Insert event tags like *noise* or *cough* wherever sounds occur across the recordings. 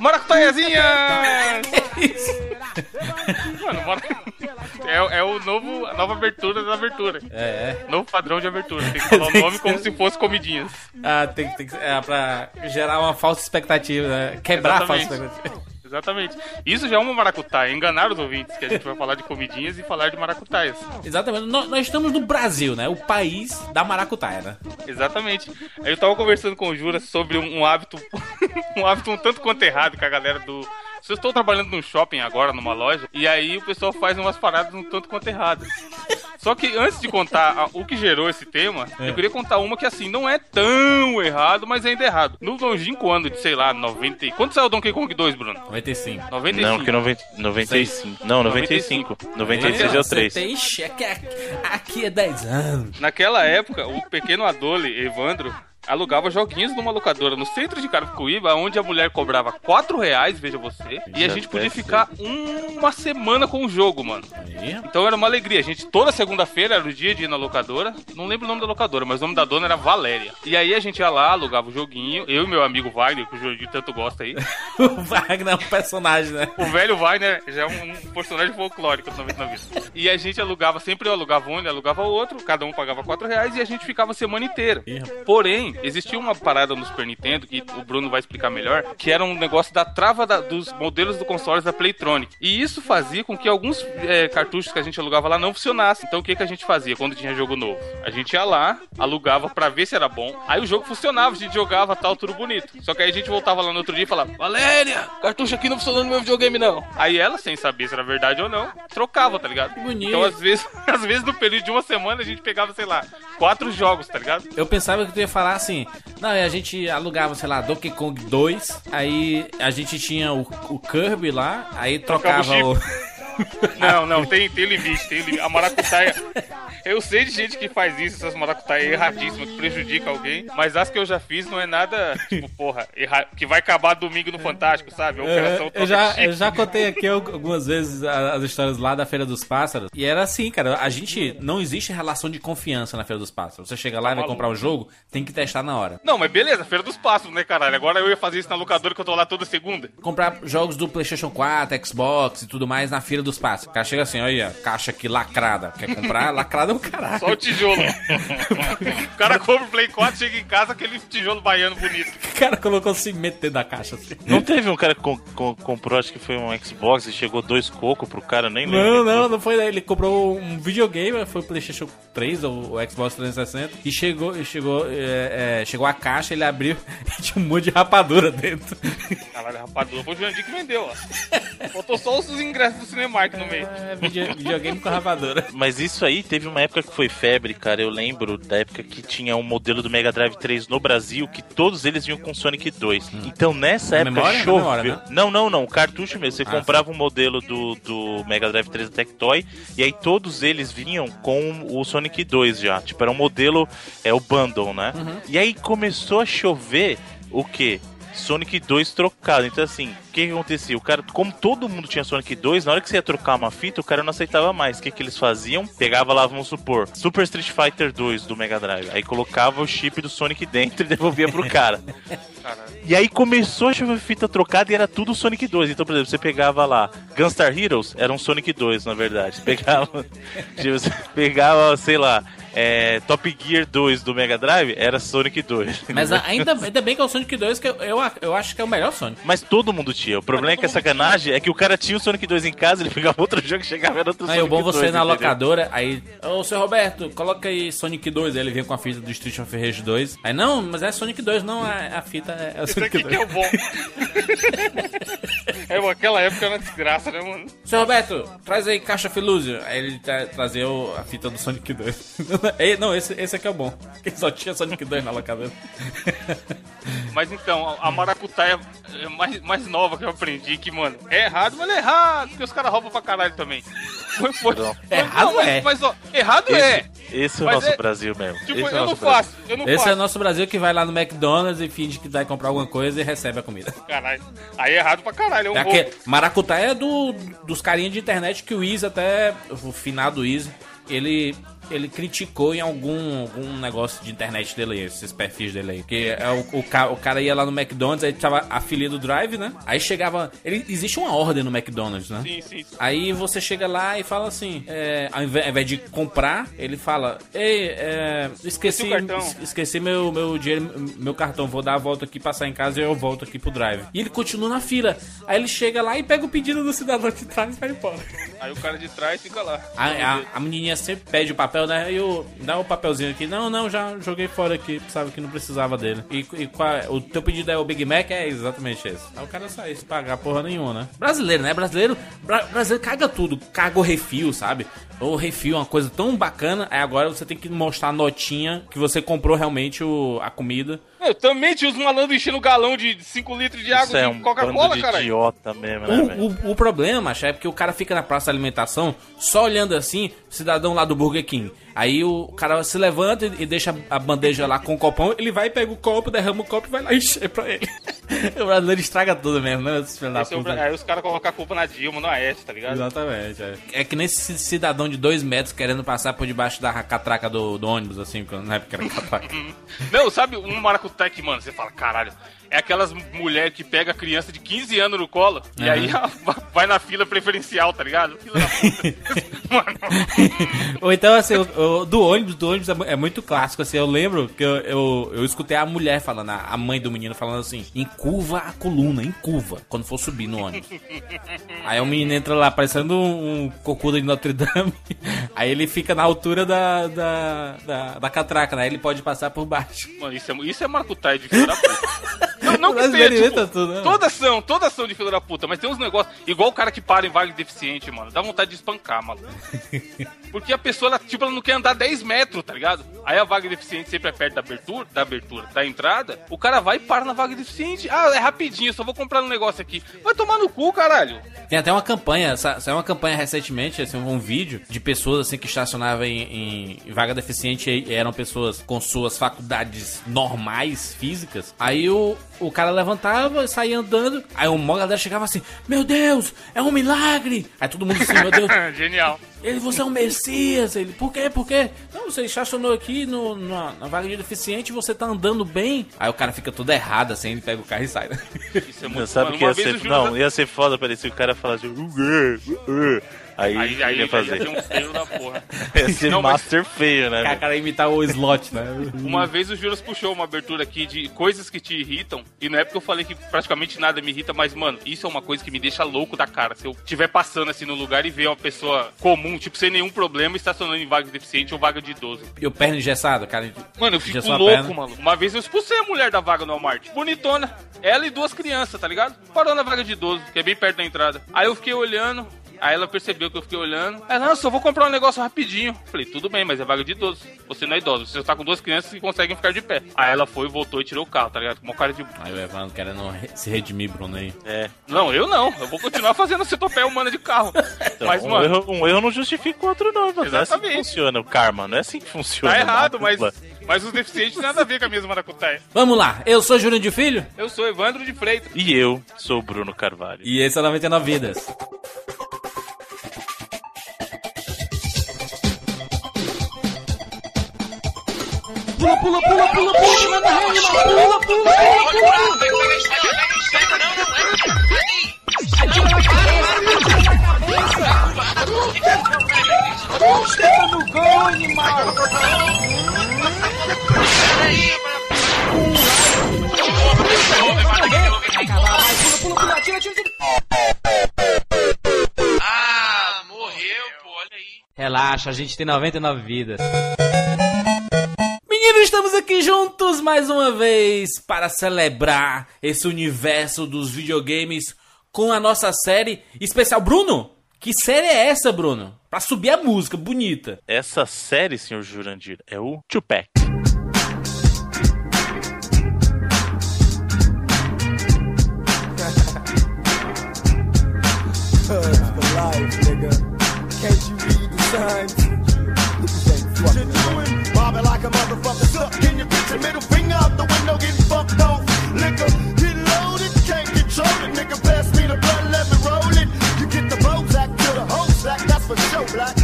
Maracutaiazinha! Mano, mara... é, é o novo, a nova abertura da abertura. É, é. Novo padrão de abertura. Tem que *laughs* falar o nome como se fosse comidinhas. Ah, tem, que- tem que é, pra gerar uma falsa expectativa, né? Quebrar a falsa Exatamente. expectativa. Exatamente. Isso já é uma maracutaia. Enganar os ouvintes, que a gente vai falar de comidinhas e falar de maracutaias. Exatamente. Nós, nós estamos no Brasil, né? O país da maracutaia, né? Exatamente. Eu tava conversando com o Jura sobre um, um hábito, *laughs* um hábito um tanto quanto errado com a galera do. Se eu estou trabalhando num shopping agora, numa loja, e aí o pessoal faz umas paradas um tanto quanto erradas. Só que antes de contar a- o que gerou esse tema, eu queria contar uma que assim, não é tão errado, mas ainda é errado. No longínquo ano de, sei lá, 90. e- Quando saiu o Donkey Kong 2, Bruno? 95. 95. Não, que 90, 95. Não, 95. 96 é o 3. Você tem cheque aqui, aqui é 10 anos. Naquela época, o pequeno Adole, Evandro, alugava joguinhos numa locadora no centro de Carapicuíba, onde a mulher cobrava 4 reais, veja você, e a gente podia ficar uma semana com o jogo, mano. Aí, Então era uma alegria. A gente, toda segunda-feira era o dia de ir na locadora. Não lembro o nome da locadora, mas o nome da dona era Valéria. E aí a gente ia lá, alugava o joguinho. Eu e meu amigo Wagner, que o Jorginho tanto gosta aí. *laughs* o Wagner é um personagem, né? O velho Wagner já é um personagem folclórico do 99 Vidas. E a gente alugava, sempre eu alugava um, ele alugava outro, cada um pagava 4 reais e a gente ficava a semana inteira. Ih, existia uma parada no Super Nintendo, que o Bruno vai explicar melhor, que era um negócio da trava da- dos modelos do consoles da Playtronic. E isso fazia com que alguns é, cartuchos que a gente alugava lá não funcionassem. Então o que, que a gente fazia quando tinha jogo novo? A gente ia lá, alugava pra ver se era bom. Aí o jogo funcionava, a gente jogava tal, tudo bonito. Só que aí a gente voltava lá no outro dia e falava: Valéria, cartucho aqui não funcionou no meu videogame não. Aí ela, sem saber se era verdade ou não, trocava, tá ligado? bonito. Então às vezes, *laughs* às vezes no período de uma semana a gente pegava, sei lá, quatro jogos, tá ligado? Eu pensava que tu ia falar assim, não, e a gente alugava, sei lá, Donkey Kong 2, aí a gente tinha o, o Kirby lá, aí Trocava o... Não, não, tem, tem limite, tem limite. A maracutaia. *laughs* Eu sei de gente que faz isso, essas maracutaias erradíssimas, que prejudica alguém, mas as que eu já fiz não é nada, tipo, porra, erra... que vai acabar domingo no Fantástico, sabe? Operação Eu Troca já, de Chip. eu já contei aqui algumas vezes as histórias lá da Feira dos Pássaros. E era assim, cara. A gente. Não existe relação de confiança na Feira dos Pássaros. Você chega lá e vai maluco. comprar um jogo, tem que testar na hora. Não, mas beleza, Feira dos Passos, né, caralho? Agora eu ia fazer isso na locadora que eu tô lá toda segunda. Comprar jogos do PlayStation 4, Xbox e tudo mais na Feira dos Pássaros. O cara chega assim, olha, caixa aqui lacrada. Quer comprar? lacrada caralho. Só o tijolo. *laughs* o cara compra o Play 4, chega em casa, aquele tijolo baiano bonito. O cara colocou cimento dentro da caixa assim. Não teve um cara que com- com- comprou, acho que foi um Xbox e chegou dois cocos pro cara, nem lembro. Não, não, não foi. Ele comprou um videogame, foi o PlayStation 3 ou o Xbox 360 e chegou, chegou, é, é, chegou a caixa, ele abriu *laughs* e tinha um monte de rapadura dentro. Caralho, rapadura. Foi o Jandir que vendeu, ó. Faltou só os ingressos do Cinemark no meio. É, video- videogame com rapadura. Mas isso aí teve uma época que foi febre, cara. Eu lembro da época que tinha um modelo do Mega Drive 3 no Brasil que todos eles vinham com Sonic 2. Então nessa Na época memória? Choveu. memória, né? Não, não, não. Cartucho mesmo. Você Ah, comprava um modelo do, do Mega Drive 3 da Tectoy e aí todos eles vinham com o Sonic 2 já. Tipo, era um modelo, é o bundle, né? Uhum. E aí começou a chover o quê? Sonic 2 trocado. Então, assim, que, que acontecia? O cara, como todo mundo tinha Sonic 2, na hora que você ia trocar uma fita, o cara não aceitava mais. O que, que eles faziam? Pegava lá, vamos supor, Super Street Fighter 2 do Mega Drive. Aí colocava o chip do Sonic dentro e devolvia pro cara. E aí começou a chover fita trocada e era tudo Sonic 2. Então, por exemplo, você pegava lá Gunstar Heroes, era um Sonic 2, na verdade. Você pegava, *laughs* tipo, você pegava sei lá, é, Top Gear 2 do Mega Drive, era Sonic 2. Mas ainda, ainda bem que é o Sonic 2, que eu, eu, eu acho que é o melhor Sonic. Mas todo mundo tinha. O problema é que a sacanagem é que o cara tinha o Sonic 2 em casa, ele pegava outro *laughs* jogo e chegava era outro Aí Sonic o bom você 2, na entendeu? locadora, aí, ô seu Roberto, coloca aí Sonic 2, aí ele vem com a fita do Street of Rage 2. Aí não, mas é Sonic 2, não, a, a fita é, é o Isso Sonic aqui que 2. é o bom. *laughs* é, mano, aquela época era uma desgraça, né, mano? Seu Roberto, traz aí caixa Filúzio. Aí ele tra trazia o- a fita do Sonic 2. *laughs* Ei, não, esse, esse aqui é o bom. Que só tinha Sonic 2 na locadora. Mas então, a- a maracutaia é mais, mais nova que eu aprendi, que, mano, é errado, mas não é errado, porque os caras roubam pra caralho também. Foi, foi, Não. foi- Errado mas, é. Mas, ó, errado é. Esse, esse é o Mas nosso é- Brasil mesmo. Tipo, esse é o eu não nosso Brasil. faço, eu não Esse faço. é o nosso Brasil que vai lá no McDonald's e finge que vai comprar alguma coisa e recebe a comida. Caralho. Aí é errado pra caralho, é um É gol. aquele, Maracutaia é do, dos carinhas de internet que o Izzy até, o finado Izzy, ele ele criticou em algum, algum negócio de internet dele aí, esses perfis dele aí. Que é o, o, ca- o cara ia lá no McDonald's, aí tava a filha do drive, né? Aí chegava. Ele, existe uma ordem no McDonald's, né? Sim, sim. Aí você chega lá e fala assim, é, ao invés, ao invés de comprar, ele fala, ei, é, esqueci, Esqueci o cartão." es- esqueci meu, meu dinheiro, meu cartão, vou dar a volta aqui, passar em casa e eu volto aqui pro drive. E ele continua na fila. Aí ele chega lá e pega o pedido do cidadão de trás e vai embora. Aí o cara de trás fica lá. A, a, a menininha sempre pede o papel, né? E eu, dá o papelzinho aqui. Não, não, já joguei fora aqui, sabe que não precisava dele. E, e qual é- o teu pedido é o Big Mac? É exatamente esse. Aí o cara sai sem pagar porra nenhuma, né? Brasileiro, né? Brasileiro, bra- brasileiro caga tudo. Caga o refil, sabe? O refil é uma coisa tão bacana. Aí agora você tem que mostrar a notinha que você comprou realmente o, a comida. Eu também tinha os malandros enchendo galão de 5 litros de água Isso é de um bando Coca-Cola, de cara. idiota mesmo, né? O, o, o problema, macho, é porque o cara fica na praça de alimentação só olhando assim, o cidadão lá do Burger King. Aí o cara se levanta e, e deixa a bandeja lá com o copão, ele vai, pega o copo, derrama o copo e vai lá encher pra ele. *laughs* *laughs* o brasileiro estraga tudo mesmo, né? é. Aí os caras colocam a culpa na Dilma, no Aécio, tá ligado? Exatamente, é. É que nem esse cidadão de dois metros querendo passar por debaixo da catraca do, do ônibus, assim, na época era catraca. *laughs* Não, sabe um maracutaí que, mano, você fala, caralho, é aquelas mulheres que pega a criança de 15 anos no colo e Aham. *laughs* aí vai na fila preferencial, tá ligado? *laughs* *laughs* Ou então, assim, o, o- do ônibus, do ônibus é, é muito clássico, assim, eu lembro que eu, eu, eu escutei a mulher falando, a mãe do menino falando assim, encurva a coluna, encurva, quando for subir no ônibus. Aí o menino entra lá, parecendo um, um cocô de Notre Dame, aí ele fica na altura da, da, da, da catraca, né? Ele pode passar por baixo. mano, isso é, isso é maracutaí de filho da puta. Não, não que tenha, inventa tipo, tudo, né? todas são, todas são de filho da puta, mas tem uns negócios, igual o cara que para em vaga de deficiente, mano, dá vontade de espancar, maluco. *laughs* Porque a pessoa, ela, tipo, ela não quer andar 10 metros, tá ligado? Aí a vaga de deficiente sempre é perto da abertura, da abertura, da entrada, o cara vai e para na vaga de deficiente. Ah, é rapidinho, só vou comprar um negócio aqui. Vai tomar no cu, caralho. Tem até uma campanha, sa- saiu uma campanha recentemente, assim, um vídeo de pessoas assim que estacionavam em, em- vaga deficiente e eram pessoas com suas faculdades normais, físicas. Aí o, o cara levantava, saía andando, aí uma galera chegava assim, meu Deus, é um milagre! Aí todo mundo assim, meu Deus, *laughs* Genial. Ele, você é um Messias, ele, por quê, por quê? Não, você estacionou aqui no, na, na vaga de deficiente e você tá andando bem. Aí o cara fica todo errado assim, ele pega o carro e sai. né? Isso é Não, muito sabe mano, que ia ser. Não, ia ser foda parecer o cara falar assim. "Uh, uh, uh", Aí, Aí, aí ia fazer. ia um feio da porra. *laughs* Ia ser Não, mas- master feio, né? Velho? cara imitar o slot, né? Uma vez o Juras puxou uma abertura aqui de coisas que te irritam. E não é porque eu falei que praticamente nada me irrita, mas, mano, isso é uma coisa que me deixa louco da cara. Se eu estiver passando assim no lugar e ver uma pessoa comum, tipo, sem nenhum problema, estacionando em vaga de deficiente ou vaga de idoso. E o perna engessado, cara. Mano, eu fico louco, mano. Uma vez eu expulsei a mulher da vaga no Walmart. Bonitona. Ela e duas crianças, tá ligado? Parou na vaga de idoso, que é bem perto da entrada. Aí eu fiquei olhando. Aí ela percebeu que eu fiquei olhando. Ela, não, só vou comprar um negócio rapidinho. Falei, tudo bem, mas é vaga de idoso. Você não é idoso, você tá com duas crianças que conseguem ficar de pé. Aí ela foi, voltou e tirou o carro, tá ligado? Com uma cara de. Aí o Evandro querendo re- se redimir, Bruno aí. É. Não, eu não. Eu vou continuar fazendo centopeia humana de carro. *laughs* Então, mas, um, mano, erro, um erro não justifica o outro, não, mano. Não é assim que Exatamente. funciona o karma, não é assim que funciona. tá errado, mas, mas os deficientes nada a ver com a mesma maracutaia. Vamos lá, eu sou Júnior de Filho Eu sou Evandro de Freitas. E eu sou o Bruno Carvalho. e esse é o 99 Vidas. Ah, morreu, pô, olha aí. Relaxa, a gente tem 99 vidas. Estamos aqui juntos mais uma vez para celebrar esse universo dos videogames com a nossa série especial. Bruno, que série é essa, Bruno? Pra subir a música bonita. Essa série, senhor Jurandir, é o Tupac. for *laughs* life, nigga. Can't you read the signs? motherfuckers bitch middle finger out the window getting fucked off. Liquor, get loaded, can't control it. Nigga, pass me the blood, let me roll it. You get the the whole sack, that's for sure, black.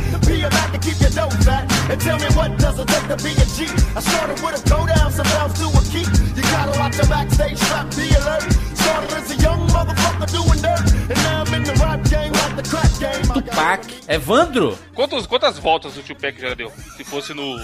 To keep your nose back. And tell me what does it take to be a G? I started with a go down, a. You gotta watch your backstage trap, be alert. Started as a young motherfucker doing dirt. And now I'm in the rap game like the crack game. Tupac, Evandro. Quantos, quantas voltas o Tupac já deu? Se fosse no.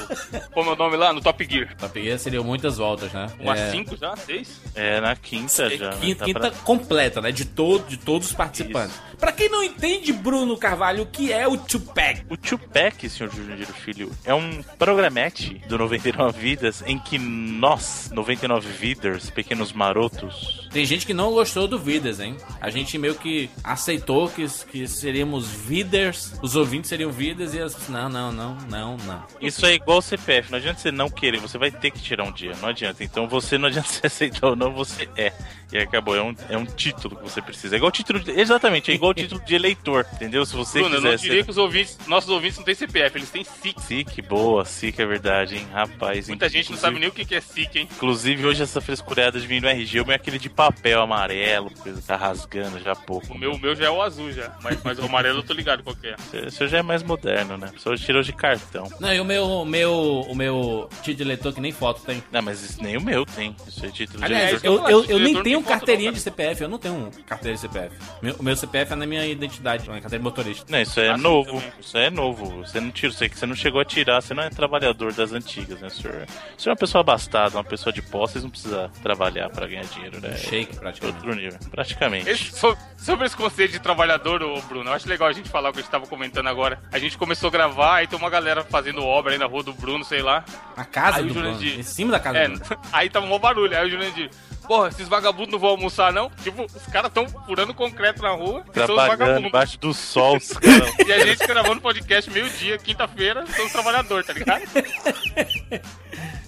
Como é o nome lá? No Top Gear. Top Gear seriam muitas voltas, né? Umas É, cinco já? Seis? É na quinta já. né? Quinta, Tá quinta pra- completa, né? De, todo, de todos os participantes. Pra quem não entende, Bruno Carvalho, o que é o Tupac? O Tupac, senhor Jurandir Filho, é um programete do 99 Vidas em que nós, 99 Vidas, pequenos marotos, Tem gente que não gostou do Vidas, hein? A gente meio que aceitou que, que seríamos Viders, os ouvintes seriam Vidas e as. Não, não, não, não, não. Isso é igual o CPF, não adianta você não querer, você vai ter que tirar um dia, não adianta. Então você não adianta *laughs* você aceitar ou não, você é. E acabou, é um, é um título que você precisa. É igual o título, de, exatamente, é igual o título de eleitor, entendeu? Se você Bruno, eu quiser não diria ser... que os ouvintes, nossos ouvintes não têm CPF, eles têm SIC. SIC, boa, SIC é verdade, hein, rapaz. Muita gente não sabe nem o que é SIC, hein? Inclusive, hoje essa frescurada de vir no RG, o meu é aquele de papel amarelo, porque tá rasgando já há pouco. O meu, o meu já é o azul já. Mas, mas o amarelo eu tô ligado qual que é. O seu já é mais moderno, né? Só tirou de cartão. Não, e o meu, o meu, o meu título de eleitor que nem foto tem. Não, mas isso nem o meu tem. Isso é título de Aliás, eleitor. eu, falar, eu, eu de nem tenho carteirinha não, de CPF, eu não tenho carteira de CPF. Meu- O meu CPF é na minha identidade, na carteira de motorista. Não, isso é Ah, novo. também. Isso é novo. Você não tira, você, você não chegou a tirar, você não é trabalhador das antigas, né, senhor? Você é uma pessoa abastada, uma pessoa de posse, vocês não precisa trabalhar pra ganhar dinheiro, né? Shake, praticamente. Outro nível. Praticamente. Esse- so- sobre esse conceito de trabalhador, ô Bruno, eu acho legal a gente falar o que a gente tava comentando agora. A gente começou a gravar, aí tem uma galera fazendo obra aí na rua do Bruno, sei lá. Na casa Aí o do Bruno, Jurandir- em cima da casa É, do Bruno. *laughs* aí tava um barulho. Aí o Jurandir, porra, esses vagabundos não vão almoçar, não? Tipo, os caras tão furando concreto na rua e são os Trabalhando vagabundos. embaixo do sol, os *laughs* caras. E a gente gravando podcast meio-dia, quinta-feira, são os trabalhadores, tá ligado? *laughs*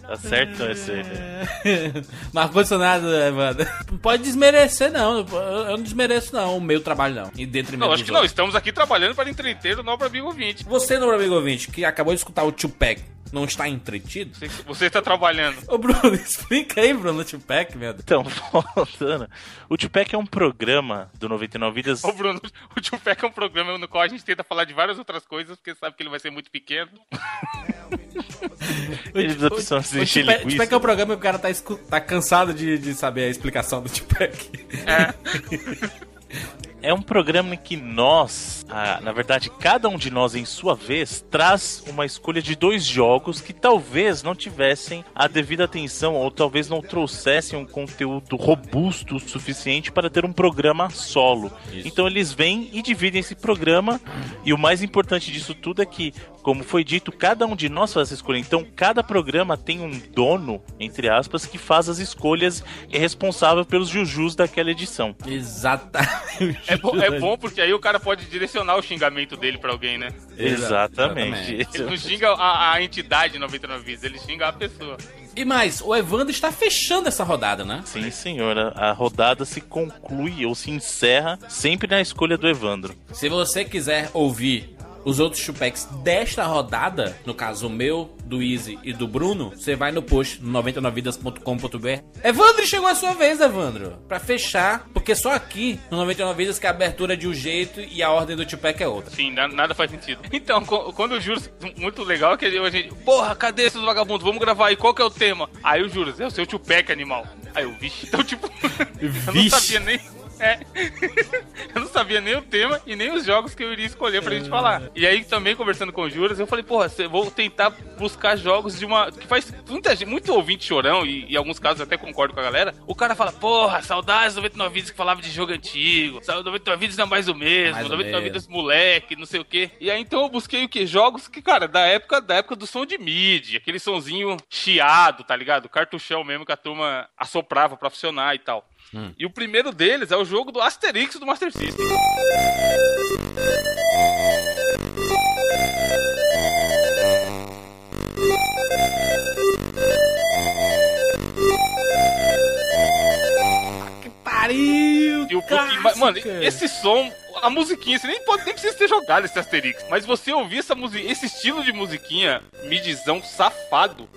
Tá certo esse aí, né? Evandro. Não pode desmerecer, não. Eu não desmereço, não, o meu trabalho, não. E dentro Não, acho que não, estamos aqui trabalhando para entreter o nosso amigo ouvinte. Você, meu amigo ouvinte, que acabou de escutar o Tupac, não está entretido? Você, você está trabalhando. Ô, Bruno, *laughs* explica aí, Bruno, o Tupac, meu Deus. Então, *laughs* voltando. O Tupac é um programa do 99 Vidas. Ô, Bruno, o Tupac é um programa no qual a gente tenta falar de várias outras coisas, porque sabe que ele vai ser muito pequeno. *laughs* Ele precisa se O encher Tupac, linguiça. Tupac é um programa que o cara tá, escu- tá cansado de, de saber a explicação do Tupac. É um programa em que nós, ah, na verdade, cada um de nós, em sua vez, traz uma escolha de dois jogos que talvez não tivessem a devida atenção ou talvez não trouxessem um conteúdo robusto o suficiente para ter um programa solo. Então eles vêm e dividem esse programa e o mais importante disso tudo é que, como foi dito, cada um de nós faz essa escolha. Então cada programa tem um dono, entre aspas, que faz as escolhas e é responsável pelos jujus daquela edição. Exatamente. É bom, é bom porque aí o cara pode direcionar o xingamento dele pra alguém, né? Exatamente. Exatamente. Ele o- não xinga a, a entidade 99 vidas, ele xinga a pessoa. E mais, o Evandro está fechando essa rodada, né? Sim, senhora. A rodada se conclui ou se encerra sempre na escolha do Evandro. Se você quiser ouvir os outros chupecs desta rodada, no caso o meu, do Easy e do Bruno, você vai no post no 99vidas.com.br. Evandro, chegou a sua vez, Evandro. Pra fechar, porque só aqui no 99 Vidas que a abertura é de um jeito e a ordem do Tupac é outra. Sim, na- nada faz sentido. *laughs* Então, quando o Juros, muito legal que a gente, porra, cadê esses vagabundos? Vamos gravar aí, qual que é o tema? Aí o Juros, é o seu Tupac, animal. Aí eu, vixe, *laughs* então tipo, *laughs* eu não sabia nem... É, eu sabia nem o tema e nem os jogos que eu iria escolher pra gente falar. E aí, também conversando com o Juras, eu falei, porra, vou tentar buscar jogos de uma. que faz muita gente, muito ouvinte chorão, e em alguns casos até concordo com a galera. O cara fala, porra, saudades 99 vídeos que falava de jogo antigo, saudades 99 vídeos não é mais o mesmo, Mais o 99 mesmo. vídeos moleque, não sei o quê. E aí então eu busquei o quê? Jogos que, cara, da época, da época do som de MIDI, aquele sonzinho chiado, tá ligado? Cartuchão mesmo que a turma assoprava pra funcionar e tal. E o primeiro deles é o jogo do Asterix do Master System. Pariu! E o Mano, esse som, a musiquinha, você nem, pode, nem precisa ter jogado esse Asterix. Mas você ouvir essa musiquinha, esse estilo de musiquinha, midizão safado,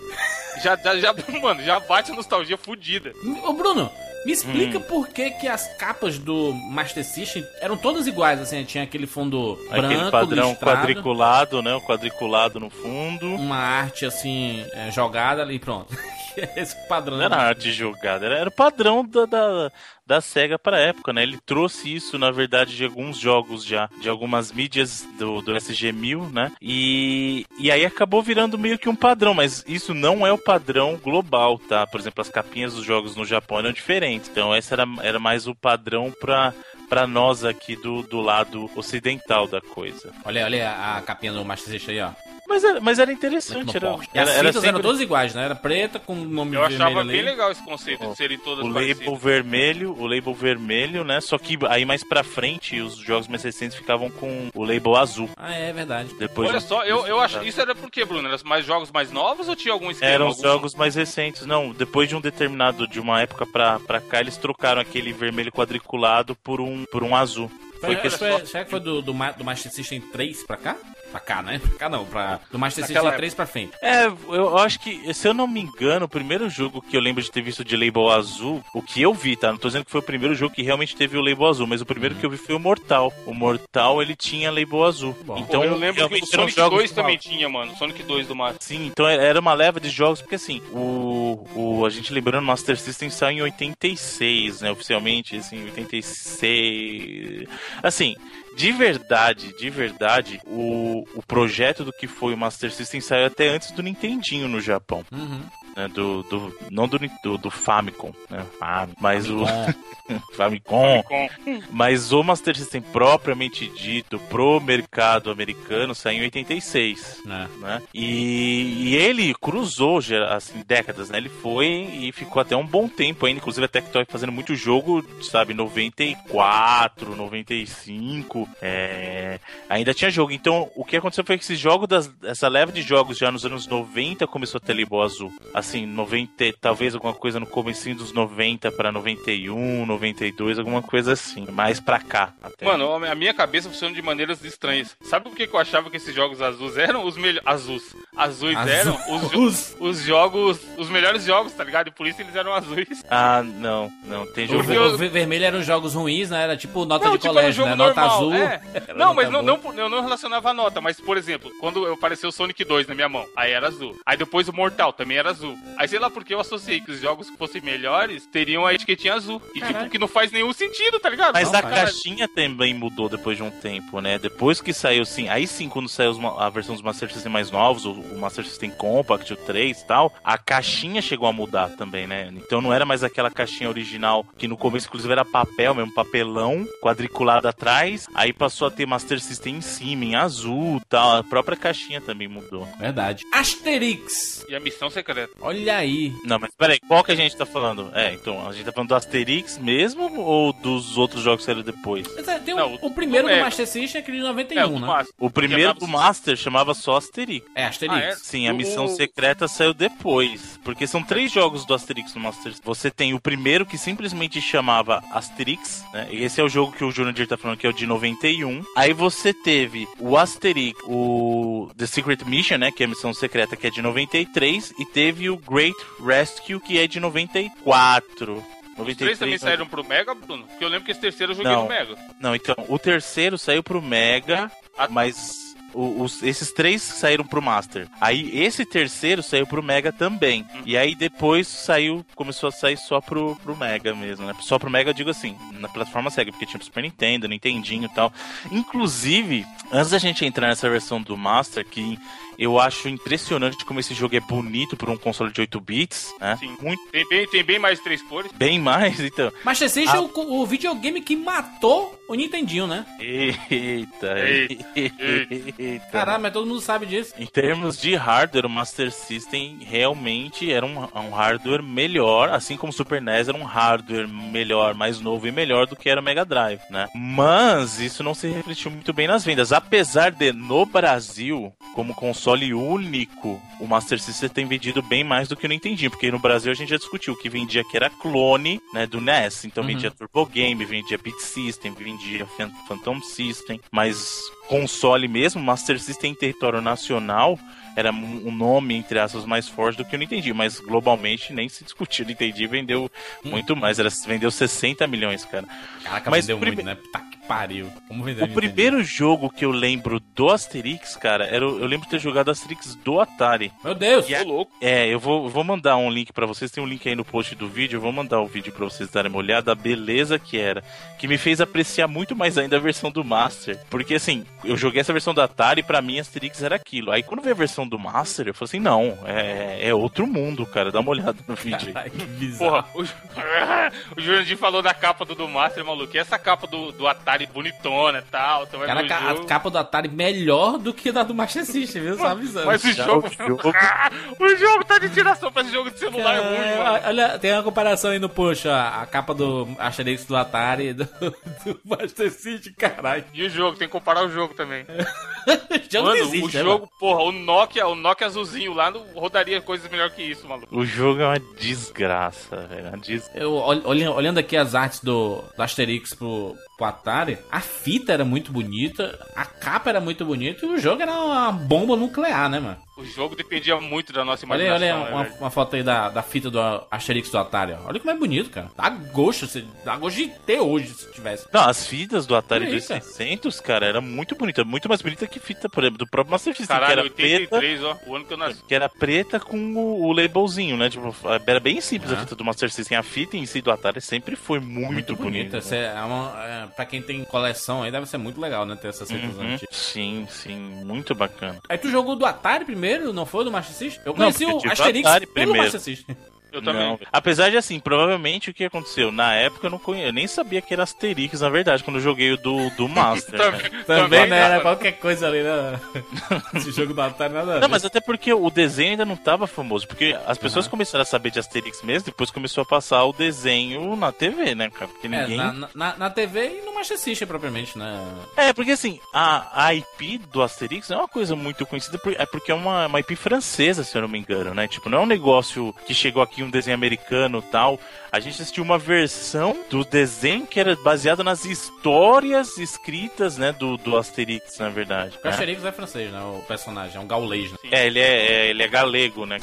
já, já, já, *laughs* mano, já bate a nostalgia fudida. Ô Bruno, me explica por que, que as capas do Master System eram todas iguais, assim, tinha aquele fundo Aquele branco, padrão listrado, quadriculado, né? O quadriculado no fundo. uma arte assim, é, jogada ali, pronto. *laughs* Esse padrão. Não era arte jogada, era, era o padrão da, da, da SEGA pra época, né? Ele trouxe isso, na verdade, de alguns jogos já, de algumas mídias do, do SG-1000, né? E, e aí acabou virando meio que um padrão, mas isso não é o padrão global, tá? Por exemplo, as capinhas dos jogos no Japão eram diferentes, então esse era, era mais o padrão pra, pra nós aqui do, do lado ocidental da coisa. Olha, olha a, a capinha do Master System aí, ó. Mas era, mas era interessante, era, porte. E as era, era fitas eram sempre todas iguais, né? Era preta com o nome Eu vermelho achava ali. bem legal esse conceito de serem todas o parecidas. label vermelho, o label vermelho, né? Só que aí mais pra frente os jogos mais recentes ficavam com o label azul. Ah, é verdade. Depois Olha só, eu, eu acho. Isso era por quê, Bruno? Eram mais jogos mais novos ou tinha algum esquema? Eram os algum- jogos mais recentes. Não, depois de um determinado, de uma época pra, pra cá, eles trocaram aquele vermelho quadriculado por um, por um azul. Foi, Foi que foi, será que foi do, do, do Master System 3 pra cá? Pra cá, né? Pra cá não, pra, do Master System 3 pra frente. É, eu acho que, se eu não me engano, o primeiro jogo que eu lembro de ter visto de label azul, o que eu vi, tá? Não tô dizendo que foi o primeiro jogo que realmente teve o label azul, mas o primeiro que eu vi foi o Mortal. O Mortal, ele tinha label azul. Bom. então, eu lembro que o Sonic jogos 2 também tinha, mano. Sonic 2 do Master. Sim, então era uma leva de jogos, porque assim, o, o a gente lembrando, o Master System saiu em 86, né, oficialmente, assim, 86. Assim, de verdade, de verdade, o, o projeto do que foi o Master System saiu até antes do Nintendinho no Japão. Uhum. Né, do, do, não do, do, do Famicom, né? Fam- mas Famicom. o Famicom, *laughs* Com... mas o Master System propriamente dito pro mercado americano saiu em 86 né? né? E, e ele cruzou assim, décadas, né? Ele foi e ficou até um bom tempo ainda, inclusive a Tectoy fazendo muito jogo, sabe, 94, 95, é... ainda tinha jogo. Então, o que aconteceu foi que esse jogo, das, essa leva de jogos já nos anos 90 começou a ter label azul. Assim, 90, talvez alguma coisa no comecinho dos 90 para 91, 92, alguma coisa assim, mais pra cá até. Mano, a minha cabeça funciona de maneiras estranhas. Sabe por que que eu achava que esses jogos azuis eram os melhores. Azuis. Azuis Azul. eram os, jo- Os- os jogos. Os melhores jogos, tá ligado? E por isso eles eram azuis. Ah, não, não, tem jogo... Porque o vermelho eram jogos ruins, né? Era tipo nota não, de tipo, um colégio, né? Nota normal. azul. é. *laughs* Não, mas nota não, não, eu não relacionava a nota. Mas, por exemplo, quando apareceu o Sonic 2 na minha mão, aí era azul. Aí depois o Mortal também era azul. Aí sei lá porque eu associei que os jogos que fossem melhores teriam a etiquetinha azul. E Caralho. tipo, que não faz nenhum sentido, tá ligado? Mas Não, a cara. caixinha também mudou depois de um tempo, né? Depois que saiu, sim, aí sim, quando saiu a versão dos Master System mais novos, o, o Master System Compact, o 3 e tal, a caixinha chegou a mudar também, né? Então não era mais aquela caixinha original, que no começo, inclusive, era papel mesmo, papelão, quadriculado atrás, aí passou a ter Master System em cima, em azul e tal. A própria caixinha também mudou. Verdade. Asterix. E a missão secreta. Olha aí. Não, mas peraí, qual que a gente tá falando? É, então, a gente tá falando do Asterix mesmo ou dos outros jogos que saíram depois? Mas, é, Tem um- Não, o, primeiro não do é. Master System é aquele de É, 91, o né? Master. O primeiro do Master chamava só Asterix. É, Asterix. Ah, é? Sim, a O- missão o- secreta saiu depois. Porque são três jogos do Asterix no Master System. Você tem o primeiro que simplesmente chamava Asterix, né? E esse é o jogo que o Junior tá falando que é o de 91. Aí você teve o Asterix, o The Secret Mission, né? Que é a missão secreta, que é de 93. E teve o Great Rescue, que é de 94. Os 93, três também saíram pro Mega, Bruno? Porque eu lembro que esse terceiro eu joguei Não. no Mega. Não, então, o terceiro saiu pro Mega, Ah, mas o- os- esses três saíram pro Master. Aí esse terceiro saiu pro Mega também. E aí depois saiu, começou a sair só pro, pro Mega mesmo, né? Só pro Mega, eu digo assim, na plataforma Sega, porque tinha pro Super Nintendo, Nintendinho e tal. Inclusive, antes da gente entrar nessa versão do Master, que eu acho impressionante como esse jogo é bonito por um console de 8 bits, né? Sim. Muito Tem bem, tem bem mais três cores. bem mais, então. Master System Ah. é o, o videogame que matou o Nintendinho, né? Eita, eita. Caralho, mas todo mundo sabe disso. Em termos de hardware, o Master System realmente era um, um hardware melhor, assim como o Super NES era um hardware melhor, mais novo e melhor do que era o Mega Drive, né? Mas isso não se refletiu muito bem nas vendas, apesar de no Brasil, como console único, o Master System tem vendido bem mais do que o Nintendinho, porque no Brasil a gente já discutiu que vendia que era clone, né, do NES, então Uhum. vendia Turbo Game, vendia Beat System, vendia Phan- Phantom System, mas console mesmo, Master System em território nacional era um nome, entre aspas, mais forte do que o Nintendo, mas globalmente nem se discutiu. *laughs* O Nintendo vendeu muito mais, era, vendeu 60 milhões, cara. Caraca, Mas vendeu prime- muito, né? Tá pariu. Como vender O primeiro jogo que eu lembro do Asterix, cara, era, o- eu lembro de ter jogado Asterix do Atari. Meu Deus! E a- Ô, louco. É, eu vou, vou mandar um link pra vocês, tem um link aí no post do vídeo, eu vou mandar o vídeo pra vocês darem uma olhada, a beleza que era. Que me fez apreciar muito mais ainda a versão do Master. Porque assim, eu joguei essa versão do Atari e pra mim Asterix era aquilo. Aí quando veio a versão do Master, eu falei assim, não, é, é outro mundo, cara, dá uma olhada no vídeo aí. Caralho, que bizarro. Porra, o, *laughs* o Jurandir falou da capa do, do Master, maluco. E essa capa do, do Atari bonitona e tal. Você vai ver o Caraca, a jogo. capa do Atari melhor do que a da do Master System, viu? Só avisando. Mas o jogo, o jogo- *laughs* o jogo tá de tiração pra esse jogo de celular é ruim, É, mano. olha, tem uma comparação aí no post, ó, a capa do Asterix do Atari e do, do Master System, caralho. E o jogo, tem que comparar o jogo também. *laughs* O jogo mano, existe, o né, jogo, porra, o Nokia, o Nokia azulzinho lá não rodaria coisas melhor que isso, maluco. O jogo é uma desgraça, velho. Uma des... Eu, ol- olhando, olhando aqui as artes do, do Asterix pro, pro Atari, a fita era muito bonita, a capa era muito bonita e o jogo era uma bomba nuclear, né, mano? O jogo dependia muito da nossa Olha aí, imaginação. olha aí né, uma, velho? uma foto aí da, da fita do Asterix do Atari, ó. Olha como é bonito, cara. Dá gosto, se- dá gosto de ter hoje, se tivesse. Não, as fitas do Atari Que isso, 2600, cara, era muito bonita, muito mais bonita que fita, por exemplo, do próprio Master System, que Caralho, era preta, 83, ó. O ano que eu nasci. que era preta com o, o labelzinho, né? Tipo, era bem simples a Ah. fita do Master System. A fita em si do Atari sempre foi muito, bonita. Essa é uma, é, pra quem tem coleção aí, deve ser muito legal, né? Ter essas fitas Uhum. antigas. Sim, sim, muito bacana. Aí tu jogou do Atari primeiro, não foi do Master System? Eu Não, conheci eu o Asterix pelo primeiro. Master System. Eu também. Não, apesar de assim, provavelmente o que aconteceu? Na época eu não conhecia, eu nem sabia que era Asterix, na verdade, quando eu joguei o do, do *laughs* Master. né? Também, né? Era qualquer coisa ali, né? *laughs* Esse jogo do Atari nada. Não, mas até porque o desenho ainda não tava famoso, porque as pessoas começaram a saber de Asterix mesmo, depois começou a passar o desenho na TV, né, cara? Porque É, ninguém. na, na, na TV e no Master System, propriamente, né? É, porque assim, a, a IP do Asterix não é uma coisa muito conhecida, por- é porque é uma, uma IP francesa, se eu não me engano, né? Tipo, não é um negócio que chegou aqui, um desenho americano tal. A gente assistiu uma versão do desenho que era baseada nas histórias escritas, né, do, do Asterix, na verdade. O né? Asterix é francês, né? O personagem, é um gaulês, né? É, ele é, é- ele é galego, né?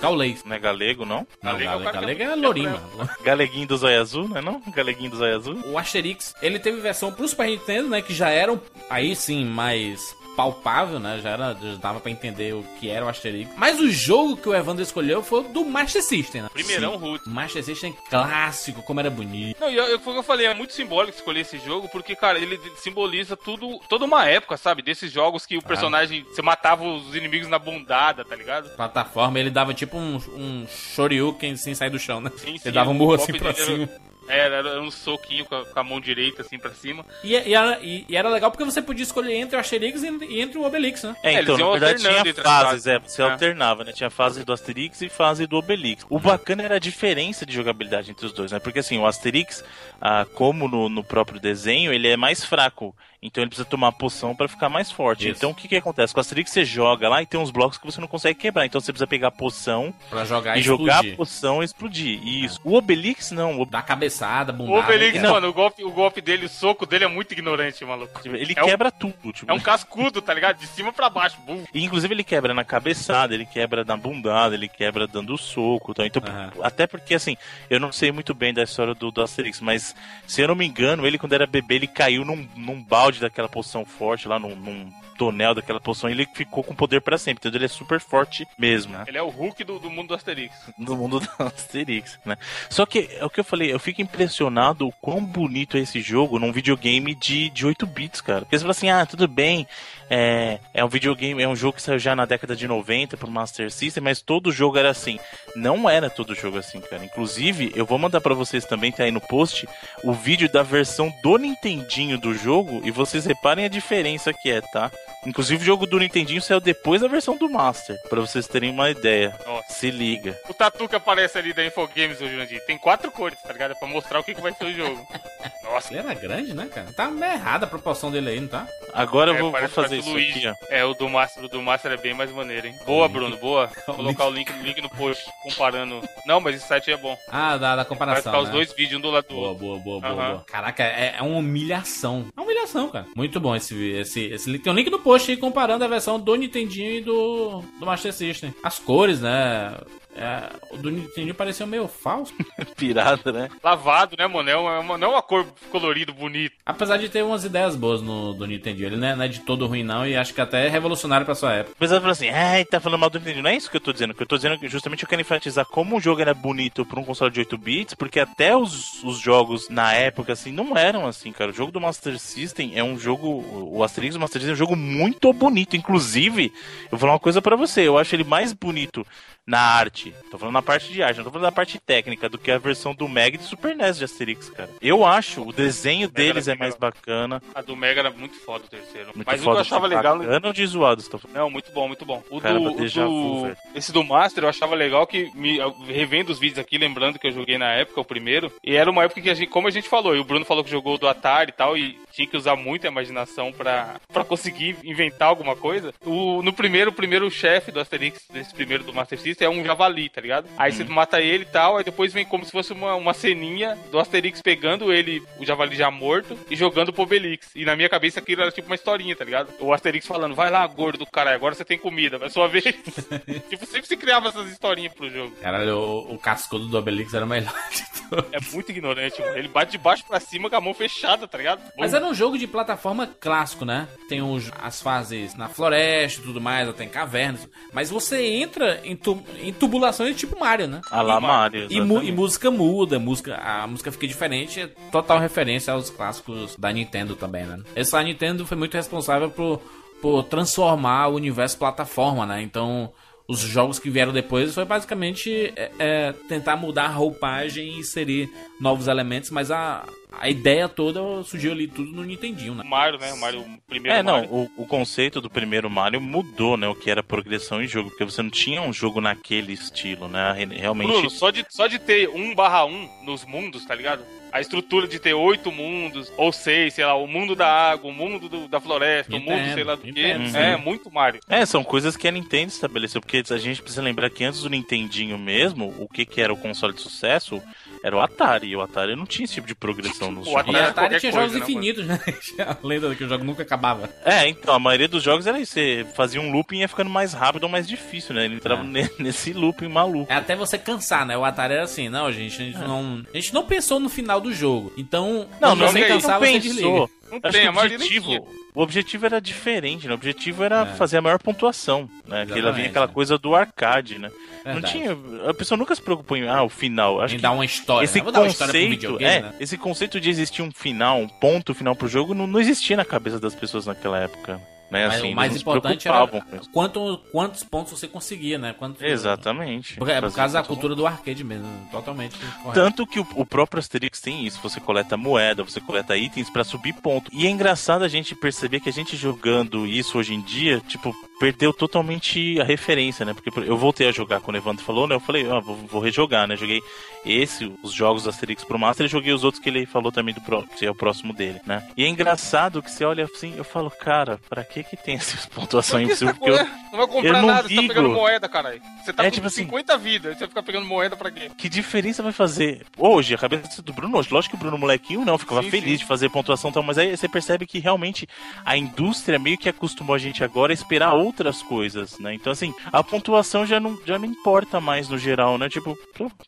Gaulês. Não é galego, não? Não, Galego é o galega, cara que galega é- é lourinho. *laughs* Galeguinho do Zóio Azul, né? Não? Galeguinho do Zóio Azul. O Asterix, ele teve versão pro Super Nintendo, né? Que já era, um- aí sim, mais palpável, né? Já, era, já dava pra entender o que era o Asterix. Mas o jogo que o Evandro escolheu foi o do Master System, né? Primeirão Root. Master System clássico, como era bonito. Não, e eu, eu- foi o que eu falei, é muito simbólico escolher esse jogo, porque, cara, ele simboliza tudo, toda uma época, sabe? Desses jogos Ah. que o personagem, você matava os inimigos na bundada, tá ligado? Plataforma, ele dava tipo um, um shoryuken sem sair do chão, né? Sim, sim, ele dava um o murro golpe assim pra cima. Era, era, era um soquinho com a, com a mão direita, assim, pra cima. E, e era, e- e era legal porque você podia escolher entre o Asterix e, e entre o Obelix, né? É, É, então, na verdade tinha fases. é, você É. alternava, né? Tinha fase do Asterix e fase do Obelix. O bacana era a diferença de jogabilidade entre os dois, né? Porque assim, o Asterix, ah, como no, no próprio desenho, ele é mais fraco. Então ele precisa tomar poção pra ficar mais forte. Isso. Então o que que acontece? Com o Asterix você joga lá e tem uns blocos que você não consegue quebrar. Então você precisa pegar a poção Pra jogar e e jogar a poção e explodir. Isso. O Obelix não. O Dar cabeçada, O bundada. Obelix, não. mano, o golpe, o golpe dele, o soco dele é muito ignorante, maluco. Ele É um- quebra tudo. Tipo, É um cascudo, tá ligado? De cima pra baixo. Bum. E, inclusive ele quebra na cabeçada, ele quebra na bundada, ele quebra dando soco. Tá? Então, Aham. até porque assim, eu não sei muito bem da história do, do Asterix, mas se eu não me engano, ele quando era bebê, ele caiu num, num balde daquela poção forte, lá num, num tonel daquela poção, ele ficou com poder pra sempre. Então ele é super forte mesmo, né? Ele é o Hulk do, do mundo do Asterix. do mundo do *laughs* Asterix, né? Só que é o que eu falei, eu fico impressionado o quão bonito é esse jogo num videogame de, de 8 bits, cara. Porque você fala assim, ah, tudo bem, é, é um videogame, é um jogo que saiu já na década de 90 pro Master System, mas todo jogo era assim. Não era todo jogo assim, cara. Inclusive, eu vou mandar pra vocês também, tá aí no post, o vídeo da versão do Nintendinho do jogo, e vocês reparem a diferença que é, tá? Inclusive o jogo do Nintendinho saiu depois da versão do Master, pra vocês terem uma ideia. Nossa. Se liga. O tatu que aparece ali da Infogames, o Jurandir, tem quatro cores, tá ligado? É pra mostrar o que, que vai ser o jogo. *laughs* Nossa, Ele era grande, né, cara? Tá meio errada a proporção dele aí, não tá? Agora eu É, vou, vou parece- fazer isso Luigi. aqui, ó. É, o do Master, o do Master é bem mais maneiro, hein? Boa, Bruno, boa. *laughs* Vou colocar o link, link no post, comparando. Não, mas esse site é bom. Ah, da, da Vai comparação. ficar os né? dois vídeos um do lado do Boa, outro. boa, boa, boa, boa. Caraca, é, é uma humilhação. É uma humilhação, cara. Muito bom esse, esse, esse link. Tem um link no post aí comparando a versão do Nintendinho e do, do Master System. As cores, né? É, o do Nintendo pareceu meio falso. *laughs* Pirata, né? Lavado, né, mano? É uma, não é uma cor colorida, bonita. Apesar de ter umas ideias boas no do Nintendo. Ele não é, não é de todo ruim, não, e acho que até é revolucionário pra sua época. O pessoal fala assim, ai, tá falando mal do Nintendo. Não é isso que eu tô dizendo. O que eu tô dizendo é que justamente eu quero enfatizar como o jogo era bonito pra um console de 8 bits, porque até os, os jogos na época, assim, não eram assim, cara. O jogo do Master System é um jogo. O Asterix do Master System é um jogo muito bonito. Inclusive, eu vou falar uma coisa pra você. Eu acho ele mais bonito na arte. Tô falando na parte de arte, não tô falando da parte técnica, do que a versão do Mega e do Super NES de Asterix, cara. Eu acho, o desenho deles é mais bacana. A do Mega era muito foda o terceiro. Muito Mas o que foda, eu achava tipo, legal. Bacana ou de zoado, você tá falando? Não, muito bom, muito bom. O Cara, do, pra o vu, do velho. esse do Master eu achava legal que me revendo os vídeos aqui, lembrando que eu joguei na época o primeiro, e era uma época que a gente, como a gente falou, e o Bruno falou que jogou do Atari e tal e tinha que usar muita imaginação pra *laughs* para conseguir inventar alguma coisa. O no primeiro, o primeiro chefe do Asterix, desse primeiro do Master System é um javali, tá ligado? Aí Uhum. você mata ele e tal, aí depois vem como se fosse uma, uma ceninha do Asterix pegando ele, o javali já morto, e jogando pro Obelix. E na minha cabeça aquilo era tipo uma historinha, tá ligado? O Asterix falando, vai lá, gordo do caralho, agora você tem comida, vai sua vez. *laughs* tipo, sempre se criava essas historinhas pro jogo. Caralho, o, o cascudo do Obelix era o melhor de todos. É muito ignorante, mano. Ele bate de baixo pra cima com a mão fechada, tá ligado? Mas era um jogo de plataforma clássico, né? Tem os, as fases na floresta e tudo mais, tem cavernas. Mas você entra em, tu, em tubulações tipo Mario, né? A lá E- Mario. E, mu- e música muda, música, a música fica diferente, é total referência aos clássicos da Nintendo também, né? Essa Nintendo foi muito responsável por, por transformar o universo plataforma, né? Então, os jogos que vieram depois foi basicamente é, é, tentar mudar a roupagem e inserir novos elementos, mas a, a ideia toda surgiu ali tudo no Nintendinho, né? O Mario, né? O Mario, o primeiro É, não, Mario. o, o conceito do primeiro Mario mudou, né? O que era progressão em jogo, porque você não tinha um jogo naquele estilo, né? Re- Realmente. Bruno, só de, só de ter 1 barra 1 nos mundos, tá ligado? A estrutura de ter oito mundos, ou seis, sei lá, o mundo da água, o mundo do- da floresta, o mundo sei lá do que. É, muito Mario. É, são coisas que a Nintendo estabeleceu, porque a gente precisa lembrar que antes do Nintendinho mesmo, o que, que era o console de sucesso era o Atari. E o Atari não tinha esse tipo de progressão *laughs* nos O jogos. E Atari a é Atari tinha coisa, jogos né, infinitos, né? *laughs* a lenda que o jogo nunca acabava. É, então, a maioria dos jogos era isso. Você fazia um looping e ia ficando mais rápido ou mais difícil, né? Ele entrava É. ne- *laughs* nesse looping maluco. É até você cansar, né? O Atari era assim, não, gente, a gente, não, a gente não pensou no final do jogo. Então, Não, não, você ninguém cansar, não você pensou. desliga. Não tem, a objetivo, o objetivo era diferente, né? O objetivo era É. fazer a maior pontuação, né? Que ela vinha aquela é. coisa do arcade, né? Não Verdade. tinha, a pessoa nunca se preocupou em ah, o final. Acho Em que dar uma história. esse né? Vou dar uma história pro conceito, é, né? esse conceito de existir um final, um ponto final pro jogo não, não existia na cabeça das pessoas naquela época, né? Mas Assim, o mais importante era quanto, quantos pontos você conseguia, né? Exatamente. É, por causa da cultura do arcade mesmo. Totalmente correto. Tanto que o, o próprio Asterix tem isso. Você coleta moeda, você coleta itens pra subir ponto. E é engraçado a gente perceber que a gente jogando isso hoje em dia, tipo, perdeu totalmente a referência, né? Porque por- eu voltei a jogar quando o Evandro falou, né? Eu falei, ah, vou, vou rejogar, né? Joguei esse, os jogos do Asterix pro Master e joguei os outros que ele falou também do pro, que é o próximo dele, né? E é engraçado que você olha assim, eu falo, cara, pra que que tem *laughs* essas pontuações tá Porque eu- *laughs* Não vai comprar não nada, você tá pegando moeda, caralho. Você tá É, com tipo assim- 50 vidas, você fica pegando moeda pra quê? que diferença vai fazer hoje a cabeça do Bruno hoje? Lógico que o Bruno molequinho não ficava Sim, feliz sim. de fazer pontuação e tal, mas aí você percebe que realmente a indústria meio que acostumou a gente agora a esperar outras coisas, né? Então assim, a pontuação já não, já não importa mais no geral, né? Tipo,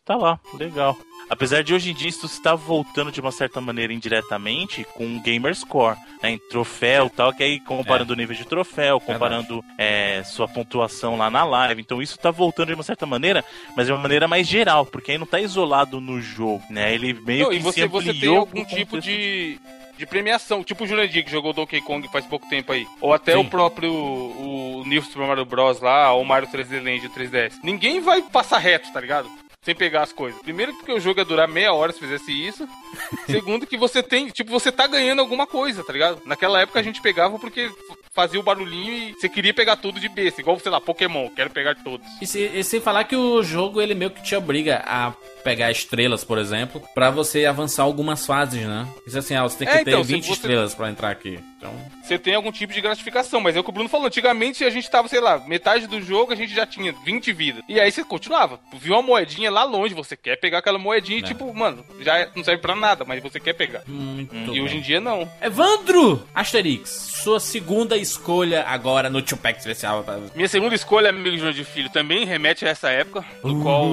tá lá, legal. Apesar de hoje em dia isso está voltando de uma certa maneira indiretamente com o Gamer Score, né? Em troféu tal, que aí comparando o nível de troféu, comparando é, sua pontuação lá na live. Então isso tá voltando de uma certa maneira, mas de uma maneira mais geral, porque aí não tá isolado no jogo, né? Ele meio Não, que e você, se você ampliou tem algum tipo de, de premiação, tipo o Jurandir que jogou Donkey Kong faz pouco tempo aí. Ou até Sim. o próprio o New Super Mario Bros. lá, ou o Mario 3D Land, o 3DS. Ninguém vai passar reto, tá ligado? Sem pegar as coisas. Primeiro porque o jogo ia durar meia hora se fizesse isso. *laughs* Segundo que você tem, tipo, você tá ganhando alguma coisa, tá ligado? Naquela época a gente pegava porque fazia o barulhinho e você queria pegar tudo de besta. Igual, sei lá, Pokémon, quero pegar todos. E, se- e sem falar que o jogo ele meio que te obriga a pegar estrelas, por exemplo, pra você avançar algumas fases, né? Isso assim, ah, você tem que É, ter então, se 20 você- estrelas pra entrar aqui. Então, você tem algum tipo de gratificação. Mas é o que o Bruno falou. Antigamente a gente tava, sei lá, metade do jogo a gente já tinha 20 vidas. E aí você continuava. Viu uma moedinha lá longe, você quer pegar aquela moedinha e, É. tipo, mano, já não serve pra nada, mas você quer pegar. muito E bem. hoje em dia não. Evandro Asterix, sua segunda escolha agora no Tupac especial. pra- Minha segunda escolha, amigo João de Filho, também remete a essa época, no qual,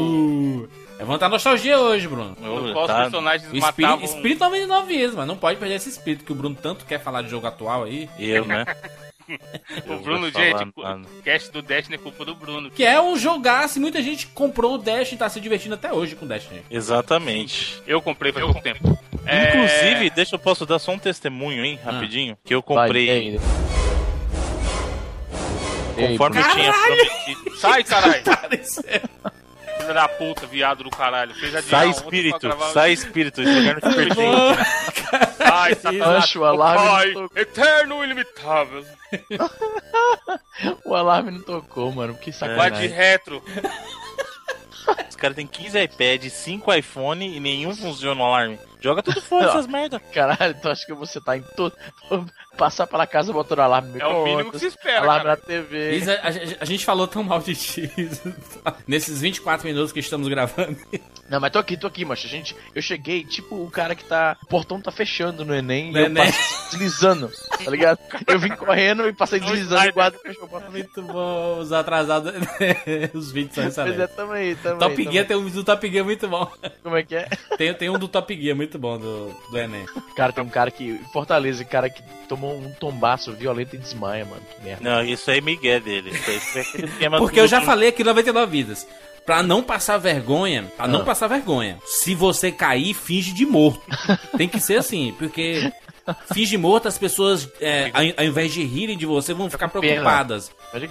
Uh, Evandro tá nostalgia hoje, Bruno. no qual os tá. personagens O espírito, matavam... espírito 99 vezes, mas não pode perder esse espírito que o Bruno tanto quer falar de jogo atual aí. Eu, né? *laughs* O Bruno, gente, o cast do Destiny é culpa do Bruno. Que é um jogaço e muita gente comprou o Dash e tá se divertindo até hoje com o Destiny. Exatamente. Eu comprei faz pouco tempo. É, Inclusive, deixa eu posso dar só um testemunho, hein, rapidinho, que eu comprei Vai, conforme eu tinha prometido. Sai, caralho! *laughs* Filha da puta, viado do caralho. Fez adiar Sai espírito, sai espírito, esse lugar não te pertence. Sai, satanás. O alarme Pai, tocou. eterno e ilimitável. *laughs* O alarme não tocou, mano. Que Vai de sacanagem. retro. Os caras têm 15 iPads, 5 iPhone e nenhum funciona o alarme. Joga tudo fora *laughs* essas merda. Caralho, tu acha que você tá em todo. Passar pela casa botando alarme É o mínimo que se espera, Alarme cara. na TV. Isa, a, a- a gente falou tão mal de ti nesses 24 minutos que estamos gravando. Não, mas tô aqui, tô aqui, macho. A gente, eu cheguei, tipo o cara que tá. O portão tá fechando no Enem No e eu Enem. passei deslizando, tá ligado? Eu vim correndo e passei deslizando e o guarda fechou. Muito bom, os atrasados. *laughs* os vídeos são Pois é, excelentes. tamo aí, tamo Top aí. Gear tem um do Top Gear muito bom. Como é que é? Tem, tem um do Top Gear muito bom do, do Enem. Cara, tem um cara que. Fortaleza, cara que tomou um tombaço violento e desmaia, mano. Que merda. Não, isso aí é Miguel dele. Isso é Porque do- eu já falei aqui 99 vidas. Pra não passar vergonha, pra não Ah. passar vergonha, se você cair, finge de morto. *laughs* Tem que ser assim, porque finge morto, as pessoas, é, ao, invés de rirem de você, vão ficar preocupadas.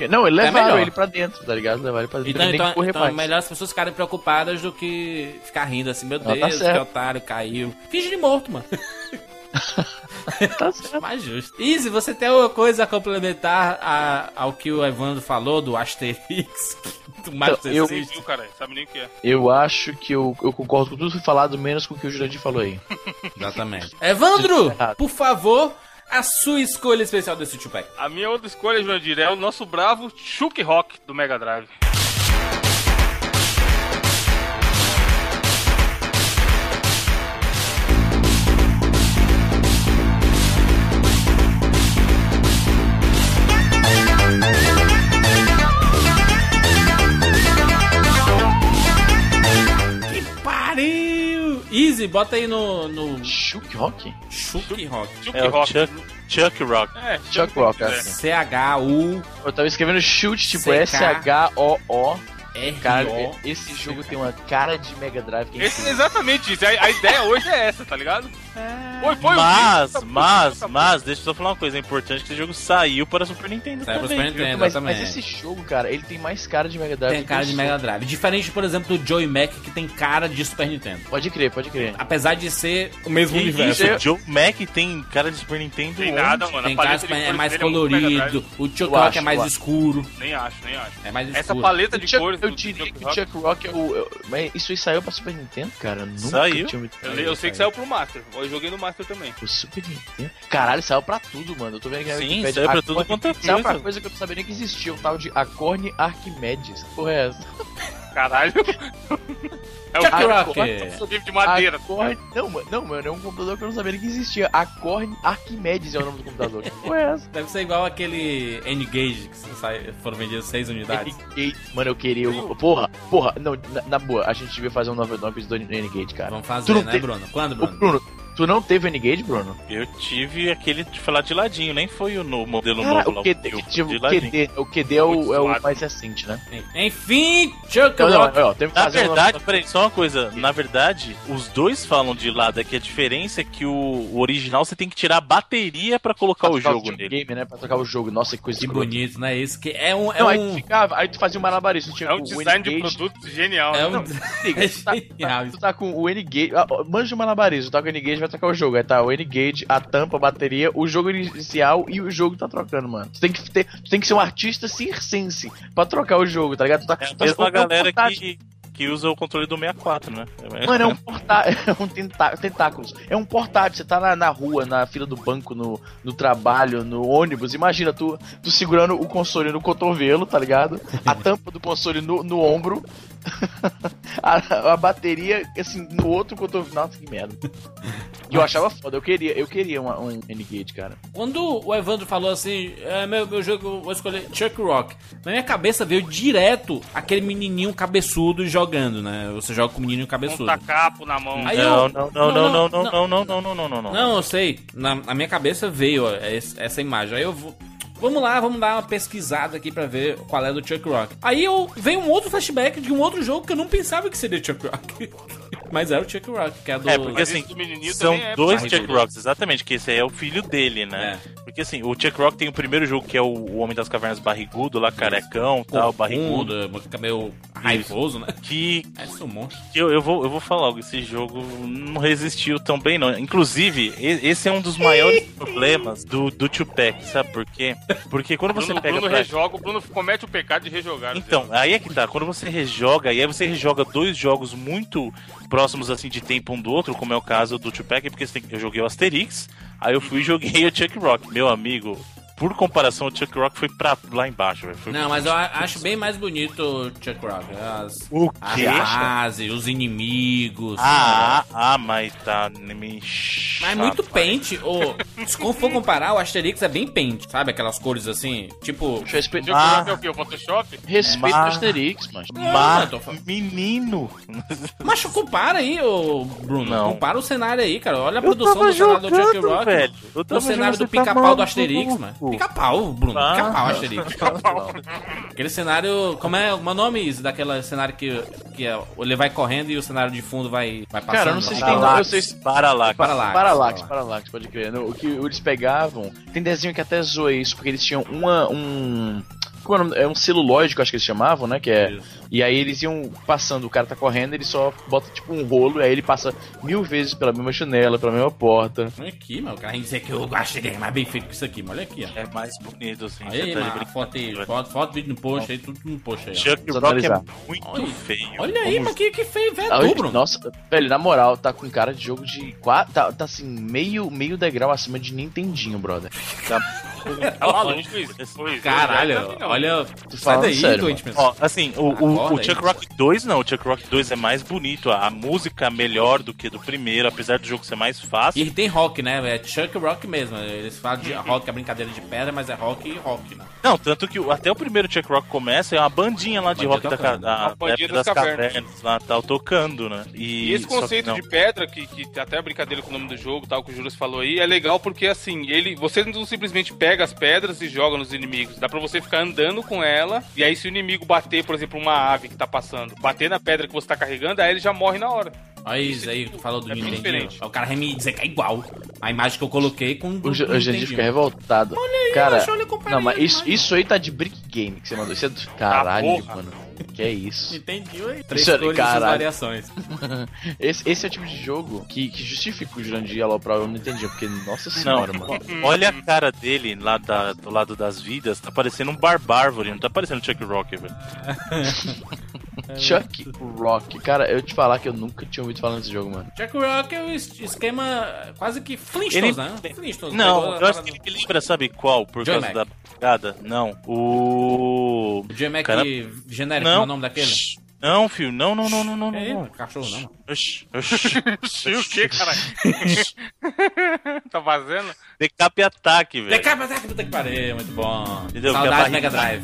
Não, ele É levaram melhor. ele pra dentro, tá ligado? Levaram ele pra dentro. Então, ele então, então é melhor as pessoas ficarem preocupadas do que ficar rindo assim, meu Não, tá Deus, que certo. otário, caiu. Finge de morto, mano. *laughs* Tá certo. Mais justo. Easy, você tem alguma coisa a complementar a- ao que o Evandro falou do Asterix, *laughs* do Master eu- System? Viu, cara? Sabe nem o que é. Eu acho que eu, eu concordo com tudo que foi falado, menos com o que o Jurandir falou aí. *laughs* Exatamente. Evandro, por favor, a sua escolha especial desse Tupac. A minha outra escolha, Jurandir, é o nosso bravo Chuck Rock do Mega Drive. Easy, bota aí no, no Chuck Rock? Chuck Rock. Chuck É Rock. Chuck, Chuck Rock. É, Chuck Rock, é. assim. Eu tava escrevendo chute, tipo. S-H-O-O. Cara, esse jogo tem uma cara de Mega Drive é Esse, incrível. exatamente isso. A, a ideia hoje é essa, tá ligado? Foi, foi o Mas, vídeo, mas, tá- mas, deixa eu só falar uma coisa. É importante que esse jogo saiu para Super Nintendo Saiu também. Super Nintendo, mas, exatamente. mas esse jogo, cara, ele tem mais cara de Mega Drive. Tem cara o de. Mega Drive. Diferente, por exemplo, do Joey Mac, que tem cara de Super Nintendo. Pode crer, pode crer. Apesar de ser o mesmo Que universo. isso, Joe Mac tem cara de Super Nintendo Tem onde? nada, mano. Tem a cara paleta de, é mais é colorido. O Chuck Rock é mais acho. escuro. Nem acho, nem acho. É mais Essa escuro. paleta O de Chuck- cores eu diria que o Chuck Rock é o. eu- mas isso aí saiu pra Super Nintendo, cara? Nunca Saiu? eu sei que saiu pro Master. Eu joguei no Master também. O Super Nintendo? Caralho, saiu pra tudo, mano. Eu tô vendo que Sim, saiu pra Acorn- tudo quanto é Saiu pra coisa. coisa que eu não sabia nem que existia, o tal de Acorn Arquimedes. Que porra é essa? Caralho. *laughs* É o livro de madeira. Acorn... Não, mano, não, mano, é um computador que eu não sabia nem que existia. Acorn Arquimedes é o nome do computador. Que porra é essa? Deve ser igual aquele N-Gage, que sai- foram vendidas 6 unidades. Mano, eu queria. eu- Porra, porra, não, na, na boa, a gente devia fazer um novo nome do N-Gate, cara. Vamos Tu fazer, não né, teve- Bruno? Quando, Ô, Bruno? Tu não teve N-Gate, Bruno? Eu tive aquele de falar de ladinho, nem foi o no, modelo Cara, novo lá. o QD, tipo, de o ladinho. QD, o QD é o, é o mais recente, né? Enfim, Chuck Não, não, que Na um verdade, nome- peraí, só uma coisa. Na verdade, os dois falam de lado, é que a diferença é que o, o original você tem que tirar a bateria pra colocar pra o jogo nele. game, né? Pra trocar o jogo. Nossa, que coisa Que bonito, né? Isso que é um. É Não, aí tu um. ficava, aí tu fazia um malabarismo. Tinha É um o design de produto genial. É né? um. Liga, É tu tá- *laughs* genial. Tu tá com o N-Gage, manja o malabarismo, tu tá com o N-Gage, vai trocar o jogo. Aí tá o N-Gage, a tampa, a bateria, o jogo inicial e o jogo tá trocando, mano. Tu tem que, ter, tem que ser um artista circense pra trocar o jogo, tá ligado? Tu tá, É a tá- mesma é um galera que. que usa o controle do 64, né? Mano, é um portátil. *laughs* É um tentá tentáculos. É um portátil. Você tá na, na rua, na fila do banco, no, no trabalho, no ônibus. Imagina tu, tu segurando o console no cotovelo, tá ligado? A *laughs* tampa do console no, no ombro. *laughs* a, a bateria, assim, no outro cotovelo. Nossa, que merda. E eu achava foda. Eu queria, eu queria uma, um N-Gate, cara. Quando o Evandro falou assim, é, meu, meu jogo, eu vou escolher Chuck Rock, na minha cabeça veio direto aquele menininho cabeçudo jogando, né? Você joga com o menininho Um cabeçudo. tacapo na mão. Aí Não, eu- não, não, não, não, não, não, não, não, não, não, não, não. Não, eu sei. Na, na minha cabeça veio ó, es- essa imagem. Aí eu vou. Vamos lá, vamos dar uma pesquisada aqui pra ver qual é do Chuck Rock. Aí eu veio um outro flashback de um outro jogo que eu não pensava que seria Chuck Rock. *laughs* Mas era o Chuck Rock, que é do. É, porque assim, esse são é dois. Chuck Rocks, exatamente, que esse aí é o filho dele, né? É. Porque assim, o Chuck Rock tem o primeiro jogo que é o, o Homem das Cavernas barrigudo, lá carecão, tal, barrigudo, barrigudo, fica meio raivoso, né? que, *laughs* É isso, um monstro. que eu, eu, vou, eu vou falar algo, esse jogo não resistiu tão bem não. Inclusive, e- esse é um dos maiores problemas do, do Tupac, sabe por quê? Porque quando você Bruno, pega Bruno pra... rejoga, o Bruno comete o pecado de rejogar. Então, aí é que tá. Quando você rejoga, e aí você rejoga dois jogos muito próximos assim de tempo um do outro, como é o caso do Tupac, porque eu joguei o Asterix, aí eu fui e joguei o Chuck Rock. Meu amigo, por comparação, o Chuck Rock foi pra lá embaixo, velho. Não, mas eu a- acho bem mais bonito o Chuck Rock. As, O a quê? fase, os inimigos. Ah, ah, mas tá me Mas é muito pente. Ô, se for comparar, o Asterix é bem pente, sabe? Aquelas cores assim, tipo. Respeito, Chuck Ah. Rock é o quê? O Photoshop? respeito Mas- o Asterix, mas. Mas, eu tô falando- menino. Mas compara aí, ô Bruno. Não. Compara o cenário aí, cara. Olha a produção do cenário do Chuck Rock. velho. Eu O cenário do tá pica-pau do. Asterix, mano. Pica-pau, Bruno. Ah. Pica-pau, *laughs* Asterix. Aquele cenário. Como é o nome isso? Daquele cenário que, que é, ele vai correndo e o cenário de fundo vai, vai passando. Cara, eu não sei se tem- Paralax, eu sei se- Paralax. Paralax. Paralax, Paralax, pode crer. O que eles pegavam. Tem desenho que até zoa isso, porque eles tinham uma. um. Como é o nome? É um celulóide que eu acho que eles chamavam, né? Que é. E aí eles iam passando, o cara tá correndo, ele só bota tipo um rolo, e aí ele passa mil vezes pela mesma janela, pela mesma porta. Olha aqui, mano. O cara dizer que eu achei que é mais bem feito que isso aqui, mas olha aqui, ó. É mais bonito, assim. Você aí, tá mano. Foto aí, foto, foto, vídeo no post aí, tudo no post aí. Chuck Vamos Rock é muito Olha, feio. Olha aí, Como- mas que, que feio, velho. Ah, Bruno. Nossa, velho, na moral, tá com cara de jogo de. Tá, tá assim, meio, meio degrau acima de Nintendinho, brother. Tá maluco? Pois é, Caralho, é olha. Sai falando daí, sério, doente, Ó, assim, o, o, o. Chuck Rock 2 não, o Chuck Rock 2 é mais bonito, a, a música é melhor do que do primeiro, apesar do jogo ser mais E fácil. ele tem rock, né? É Chuck Rock mesmo. Eles falam de rock, é brincadeira de pedra, mas é rock e rock, né? Não, tanto que até o primeiro Chuck Rock começa, é uma bandinha lá de Bandinha rock da, da, das cavernas, cavernas. lá, tal, tocando, né? E esse conceito de pedra, que, que até a brincadeira com o nome do jogo, tal, que o Juras falou aí, é legal porque assim, ele, você não simplesmente pega as pedras e joga nos inimigos. Dá pra você ficar andando com ela, e aí se o inimigo bater, por exemplo, uma ave que tá passando, bater na pedra que você tá carregando, aí ele já morre na hora. Olha isso aí tu falou do É diferente. O cara vai me dizer que é igual. A imagem que eu coloquei com O, o Jandir fica revoltado. Cara, macho, olha, comparei não, mas as isso, isso aí tá de Brick Game que você mandou. Isso é do... Caralho, porra. mano. Que é isso? Entendi, oi. Três Isso é- cores e variações. *laughs* Esse, esse é o tipo de jogo que, que justifica o Jurandir aloprar eu não entendi, porque, nossa senhora, Não, mano. *laughs* olha a cara dele lá da- do lado das vidas, tá parecendo um barbárvore, não tá parecendo Chuck Rock, velho. *laughs* Chuck Rock. Cara, eu te falar que eu nunca tinha ouvido falar nesse jogo, mano. Chuck Rock é o es- esquema quase que Flintstones, Ele- né? Flintstones. Não, eu acho que ele lembra, sabe qual? Por Joy causa Mac. da pegada? Não. O. O J-Mac Cara- genérico, qual é o nome daquele? Não, filho, não, não, não, não, não, É não. cachorro não. Oxi, oxi. *laughs* o que, caralho? *laughs* tá fazendo? Decap ataque, velho. Decapa, ataque, puta que pariu, muito bom. Entendeu? Saudade Mega Drive.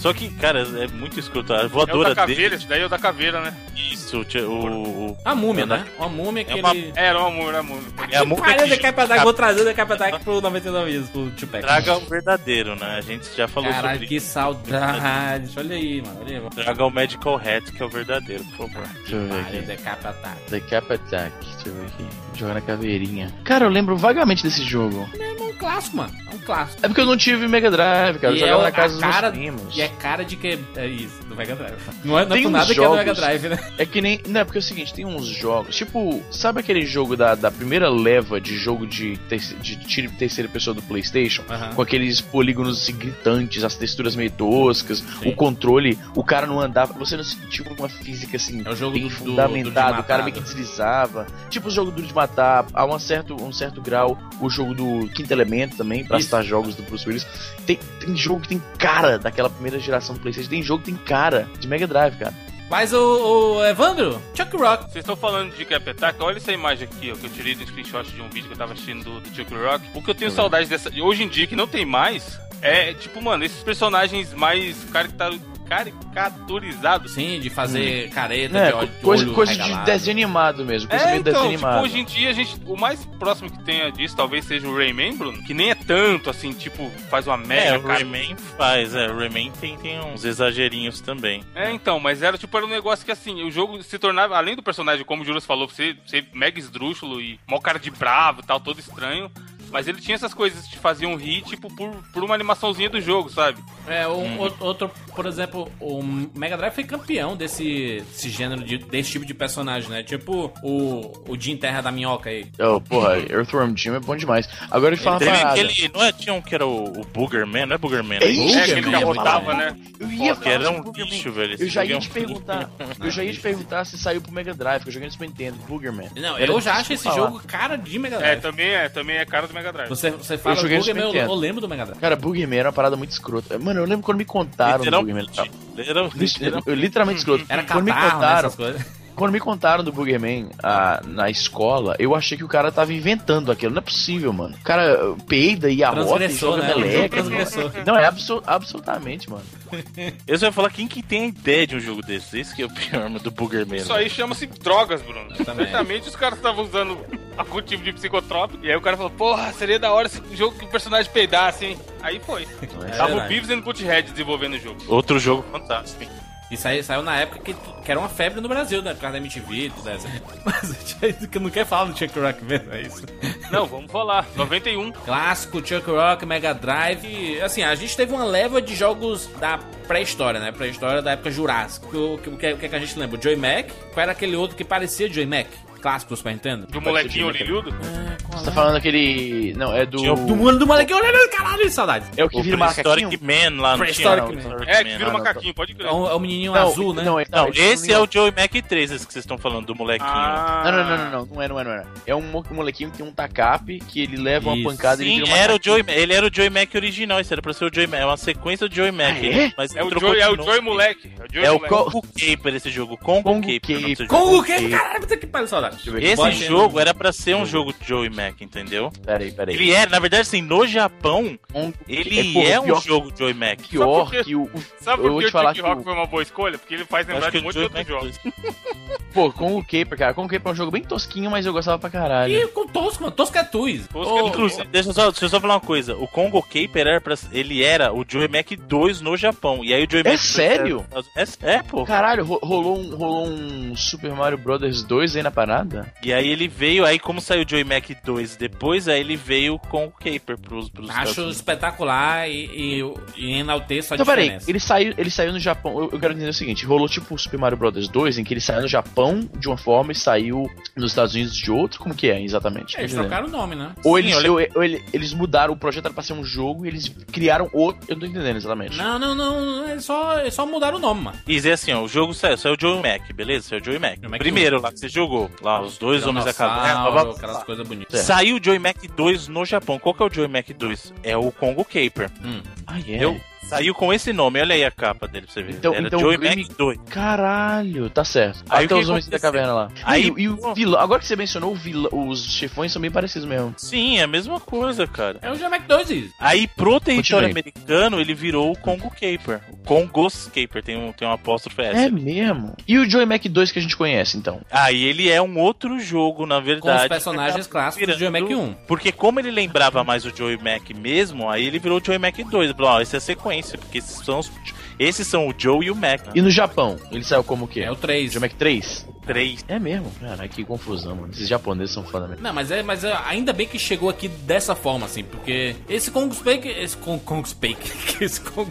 Só que, cara, é muito escroto. A É o voadora da dele. caveira, esse daí é o da caveira, né? Isso, o, o, A múmia, É da- né? Uma múmia que É uma- ele... É, era uma múmia, era uma múmia. É a múmia Pariu, que Decapa Ataque. Vou trazer o Decapa Ataque pro 99 Vidas, pro Tupac. traga o verdadeiro, né? A gente já falou Caralho, sobre que saudade. Olha aí, mano. Olha aí. isso. Traga o Medical Hat, que é o verdadeiro, por favor. Deixa eu ver aqui. Decapa Ataque. The Cap Attack. Deixa eu ver aqui. Jogar na caveirinha. Cara, eu lembro vagamente desse jogo. Irmão, um clássico, mano. É um clássico. É porque eu não tive Mega Drive, cara. Eu E é, jogava o- na casa dos cara, meus primos. e é cara de que. É isso, do Mega Drive. *laughs* Não é, não é Tem nada que é do Mega jogos- Drive, né? É que nem. Não, é porque é o seguinte, tem uns jogos. Tipo, sabe aquele jogo da, da primeira leva de jogo de, terce- de tiro de terceira pessoa do PlayStation? Com aqueles polígonos assim, gritantes, as texturas meio toscas, Sim. o controle, o cara não andava. Você não sentiu uma física assim, É o jogo bem do- do- fundamentado, do de o cara meio que deslizava. Tipo o jogo do de matar, a um certo, um certo grau, o jogo do Quinto Elemento também, pra Isso. citar jogos do Bruce Willis. Tem, tem jogo que tem cara daquela primeira geração do PlayStation, tem jogo que tem cara de Mega Drive, cara. Mas o, o Evandro, Chuck Rock. Vocês estão falando de Cap Attack, olha essa imagem aqui, ó, que eu tirei do screenshot de um vídeo que eu tava assistindo do, do Chuck Rock. O que eu tenho saudade dessa. Hoje em dia, que não tem mais, é tipo, mano, esses personagens mais carica- caricaturizados. Sim, de fazer careta, É, de olho, coisa, olho coisa de regalado. desenho animado mesmo, coisa É, meio então, tipo, hoje em dia a gente. O mais próximo que tenha disso talvez seja o Rayman, Bruno. Que nem é tanto assim, tipo, faz uma É, mega o cara. Rayman faz, é, o Rayman tem, tem uns exagerinhos também. É, então, mas era tipo, era um negócio que assim, o jogo se tornava, além do personagem, como o Juras falou, você ser mega esdrúxulo e mó cara de bravo e tal, todo estranho. Mas ele tinha essas coisas que te faziam rir, tipo, por, por uma animaçãozinha do jogo, sabe? É, um, o- outro, por exemplo, o Mega Drive foi campeão desse, desse gênero, de, desse tipo de personagem, né? Tipo o, o Jim Terra da Minhoca aí. Oh, porra, Earthworm Jim é bom demais. Agora falar uma Teve aquele, não é, tinha um que era o, o Boogerman, não é Boogerman? É né? isso, é, aquele que arrotava, né? Eu ia Que falar era um Boogerman. bicho, velho. esse Eu já é ia te perguntar. Eu já ia te *laughs* perguntar se saiu pro Mega Drive, que eu joguei no Super Nintendo, Boogerman. Não, eu já acho esse jogo cara de Mega É, Drive. também é, também é cara do Mega Drive. Você, você fala joguei no Booger, Super eu, eu lembro do Mega Drive. Cara, Boogerman era uma parada muito escrota. Mano, eu lembro quando me contaram do. Literalmente. Literal- literal- Eu, literalmente escroto. Era quando me catarro, né, contaram, essas coisas. Quando me contaram do Boogerman ah, na escola, eu achei que o cara tava inventando aquilo. Não é possível, mano. O cara peida e arrota e joga né? meleca. Não, é abso- absolutamente, mano. *laughs* Eu só ia falar quem que tem a ideia de um jogo desse. Esse que é o pior, mano, do Boogerman. Isso aí chama-se drogas, Bruno. Certamente os caras estavam usando algum tipo de psicotrópico. E aí o cara falou, porra, seria da hora esse jogo que o personagem peidasse, hein? Aí foi. Tava o. Beavis e o Butthead desenvolvendo o jogo. Outro jogo fantástico. E saiu, saiu na época que, que era uma febre no Brasil, né? Por causa da MTV e tudo isso. *laughs* Mas a gente não quer falar do Chuck Rock mesmo, é isso. Não, vamos falar. 91. Clássico, Chuck Rock, Mega Drive. E, assim, a gente teve uma leva de jogos da pré-história, né? Pré-história da época Jurássica. O, que- o, que, o que é que a gente lembra? O Joy Mac. Qual era aquele outro que parecia Joy Mac? Clássico do Super Nintendo? Do molequinho orelhudo. Você tá falando aquele. Não, é do. Tinha o Do mundo do moleque olhando, caralho, de saudade. É o que O vira macaquinho? Prehistoric Man lá no Prehistoric tinha, Man. não, É, que Man. vira um não, macaquinho, pode crer. É o, é o menininho Não, azul, né? Não, é, Não, é esse é o Joey Mac 3, esse que vocês estão falando, do molequinho. Ah. Não, não, não, não, não, não é, não é, não é. É um mo- molequinho que tem um tacape que ele leva Isso. uma pancada e ele Sim, vira era o macaquinho. Joey, ele era o Joey Mac original, isso era pra ser o Joey Mac, é uma sequência do Joey Mac. Ah, é? Mas É o Joey, é o. Joey moleque. É o Joey É o Congo Caper esse jogo, Congo, Congo Caper. Caper. o nome desse Com jogo. o quê? Caralho, puta que pariu, saudade. Esse jogo era pra ser um jogo de Joey Mac, entendeu? Peraí, peraí. Ele era, na verdade, assim, no Japão, Um- ele porra, é, um pior, jogo Joey Mac. Pior Sabe por quê? que o. Sabe eu por vou que te o falar Chuck que Rock o- foi uma boa escolha? Porque ele faz lembrar de Joey outros Mac jogos. 2. *laughs* Pô, com o Caper, cara. Com o Caper é um jogo bem tosquinho, mas eu gostava pra caralho. E com Tosco, mano. Tosco é Tuz. Tosco é Inclusive, deixa eu, só, deixa eu só falar uma coisa. O Congo Caper era pra, ele era o Joey Mac 2 no Japão. E aí o Joey É Mac 2 sério? era- É, é, pô. Caralho, ro- rolou um, rolou um Super Mario Brothers 2 aí na parada? E aí ele veio, aí como saiu o Joey Mac 2 depois, aí ele veio com o Caper pros, pros Acho espetacular e, e, e enalteço a Então, peraí, diferença. ele saiu, ele saiu no Japão. Eu, eu quero entender o seguinte: rolou tipo o Super Mario Brothers 2, em que ele saiu no Japão de uma forma e saiu nos Estados Unidos de outra? Como que é, exatamente? É, Eles trocaram o nome, né? Ou Sim, eles, ou, ou ele- eles mudaram, o projeto era pra ser um jogo e eles criaram outro. Eu não tô entendendo exatamente. Não, não, não. É só, é só mudar o nome, mano. E dizer assim, ó, o jogo saiu, saiu o Joey Mac, beleza? Saiu o Joey Mac. Joey Mac Primeiro lá que você jogou, lá, os dois homens da caverna. Dinossauro, blá. Aquelas coisas bonitas. É. Saiu o Joey Mac 2 no Japão. Qual que é o Joey Mac 2? É o Congo Caper. Hum. Ah, é? Entendeu? Saiu com esse nome, olha aí a capa dele pra você ver. Então- Era então Joey o game- Mac 2. Caralho, tá certo. Aí Até que os homens da caverna lá. Aí- e, e o vilão, agora que você mencionou, o vilão, os chefões são bem parecidos mesmo. Sim, é a mesma coisa, cara. É o G-Mac 2 isso. Aí pro território Continue. americano ele virou o Congo Caper. O com Ghostcaper, tem um, tem um apóstrofe S. É mesmo. E o Joey Mac 2 que a gente conhece, então? Ah, e ele é um outro jogo, na Com verdade. os personagens clássicos do Joey Mac virando- 1. Porque como ele lembrava mais o Joey Mac mesmo, aí ele virou o Joey Mac 2. Ele falou, ó, essa é a sequência, porque esses são, os, esses são o Joe e o Mac. E no Japão, ele saiu como o quê? É o 3. Joey Mac 3? Três. É mesmo? Caralho, que confusão, mano. Esses japoneses são foda mesmo. Não, mas é, mas é, ainda bem que chegou aqui dessa forma, assim, porque esse Kong Spake, esse Kong, Kong Spake, *laughs* esse Kong,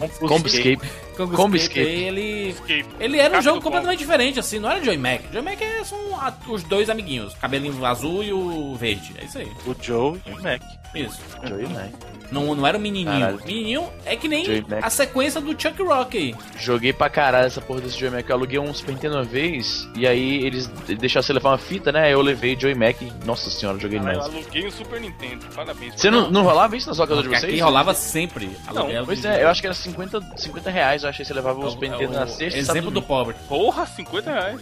Combscape. Kong Combscape. Spake, ele, Escape. ele era um jogo completamente diferente, assim, não era Joy Mac. Joy Mac é, são a- os dois amiguinhos, cabelinho azul e o verde, é isso aí, O Joe e o Mac. isso. Joey Mac. Não, não era o menininho. Caralho. Menininho é que nem Joy Mac. a sequência do Chuck Rock aí. Joguei pra caralho essa porra desse Joey Mac. Eu aluguei um Super Nintendo uma vez, e aí eles deixaram você levar uma fita, né? Eu levei Joey Mac. e, Nossa senhora, joguei eu demais. aluguei um Super Nintendo. Parabéns. Você não, não rolava isso nas locadoras de Porque vocês? aqui rolava sempre. aluguel Pois de- é, eu acho que era 50, 50 reais. Eu achei que você levava o É Super o- Nintendo é na sexta. Exemplo sábado, do pobre. Porra, 50 reais.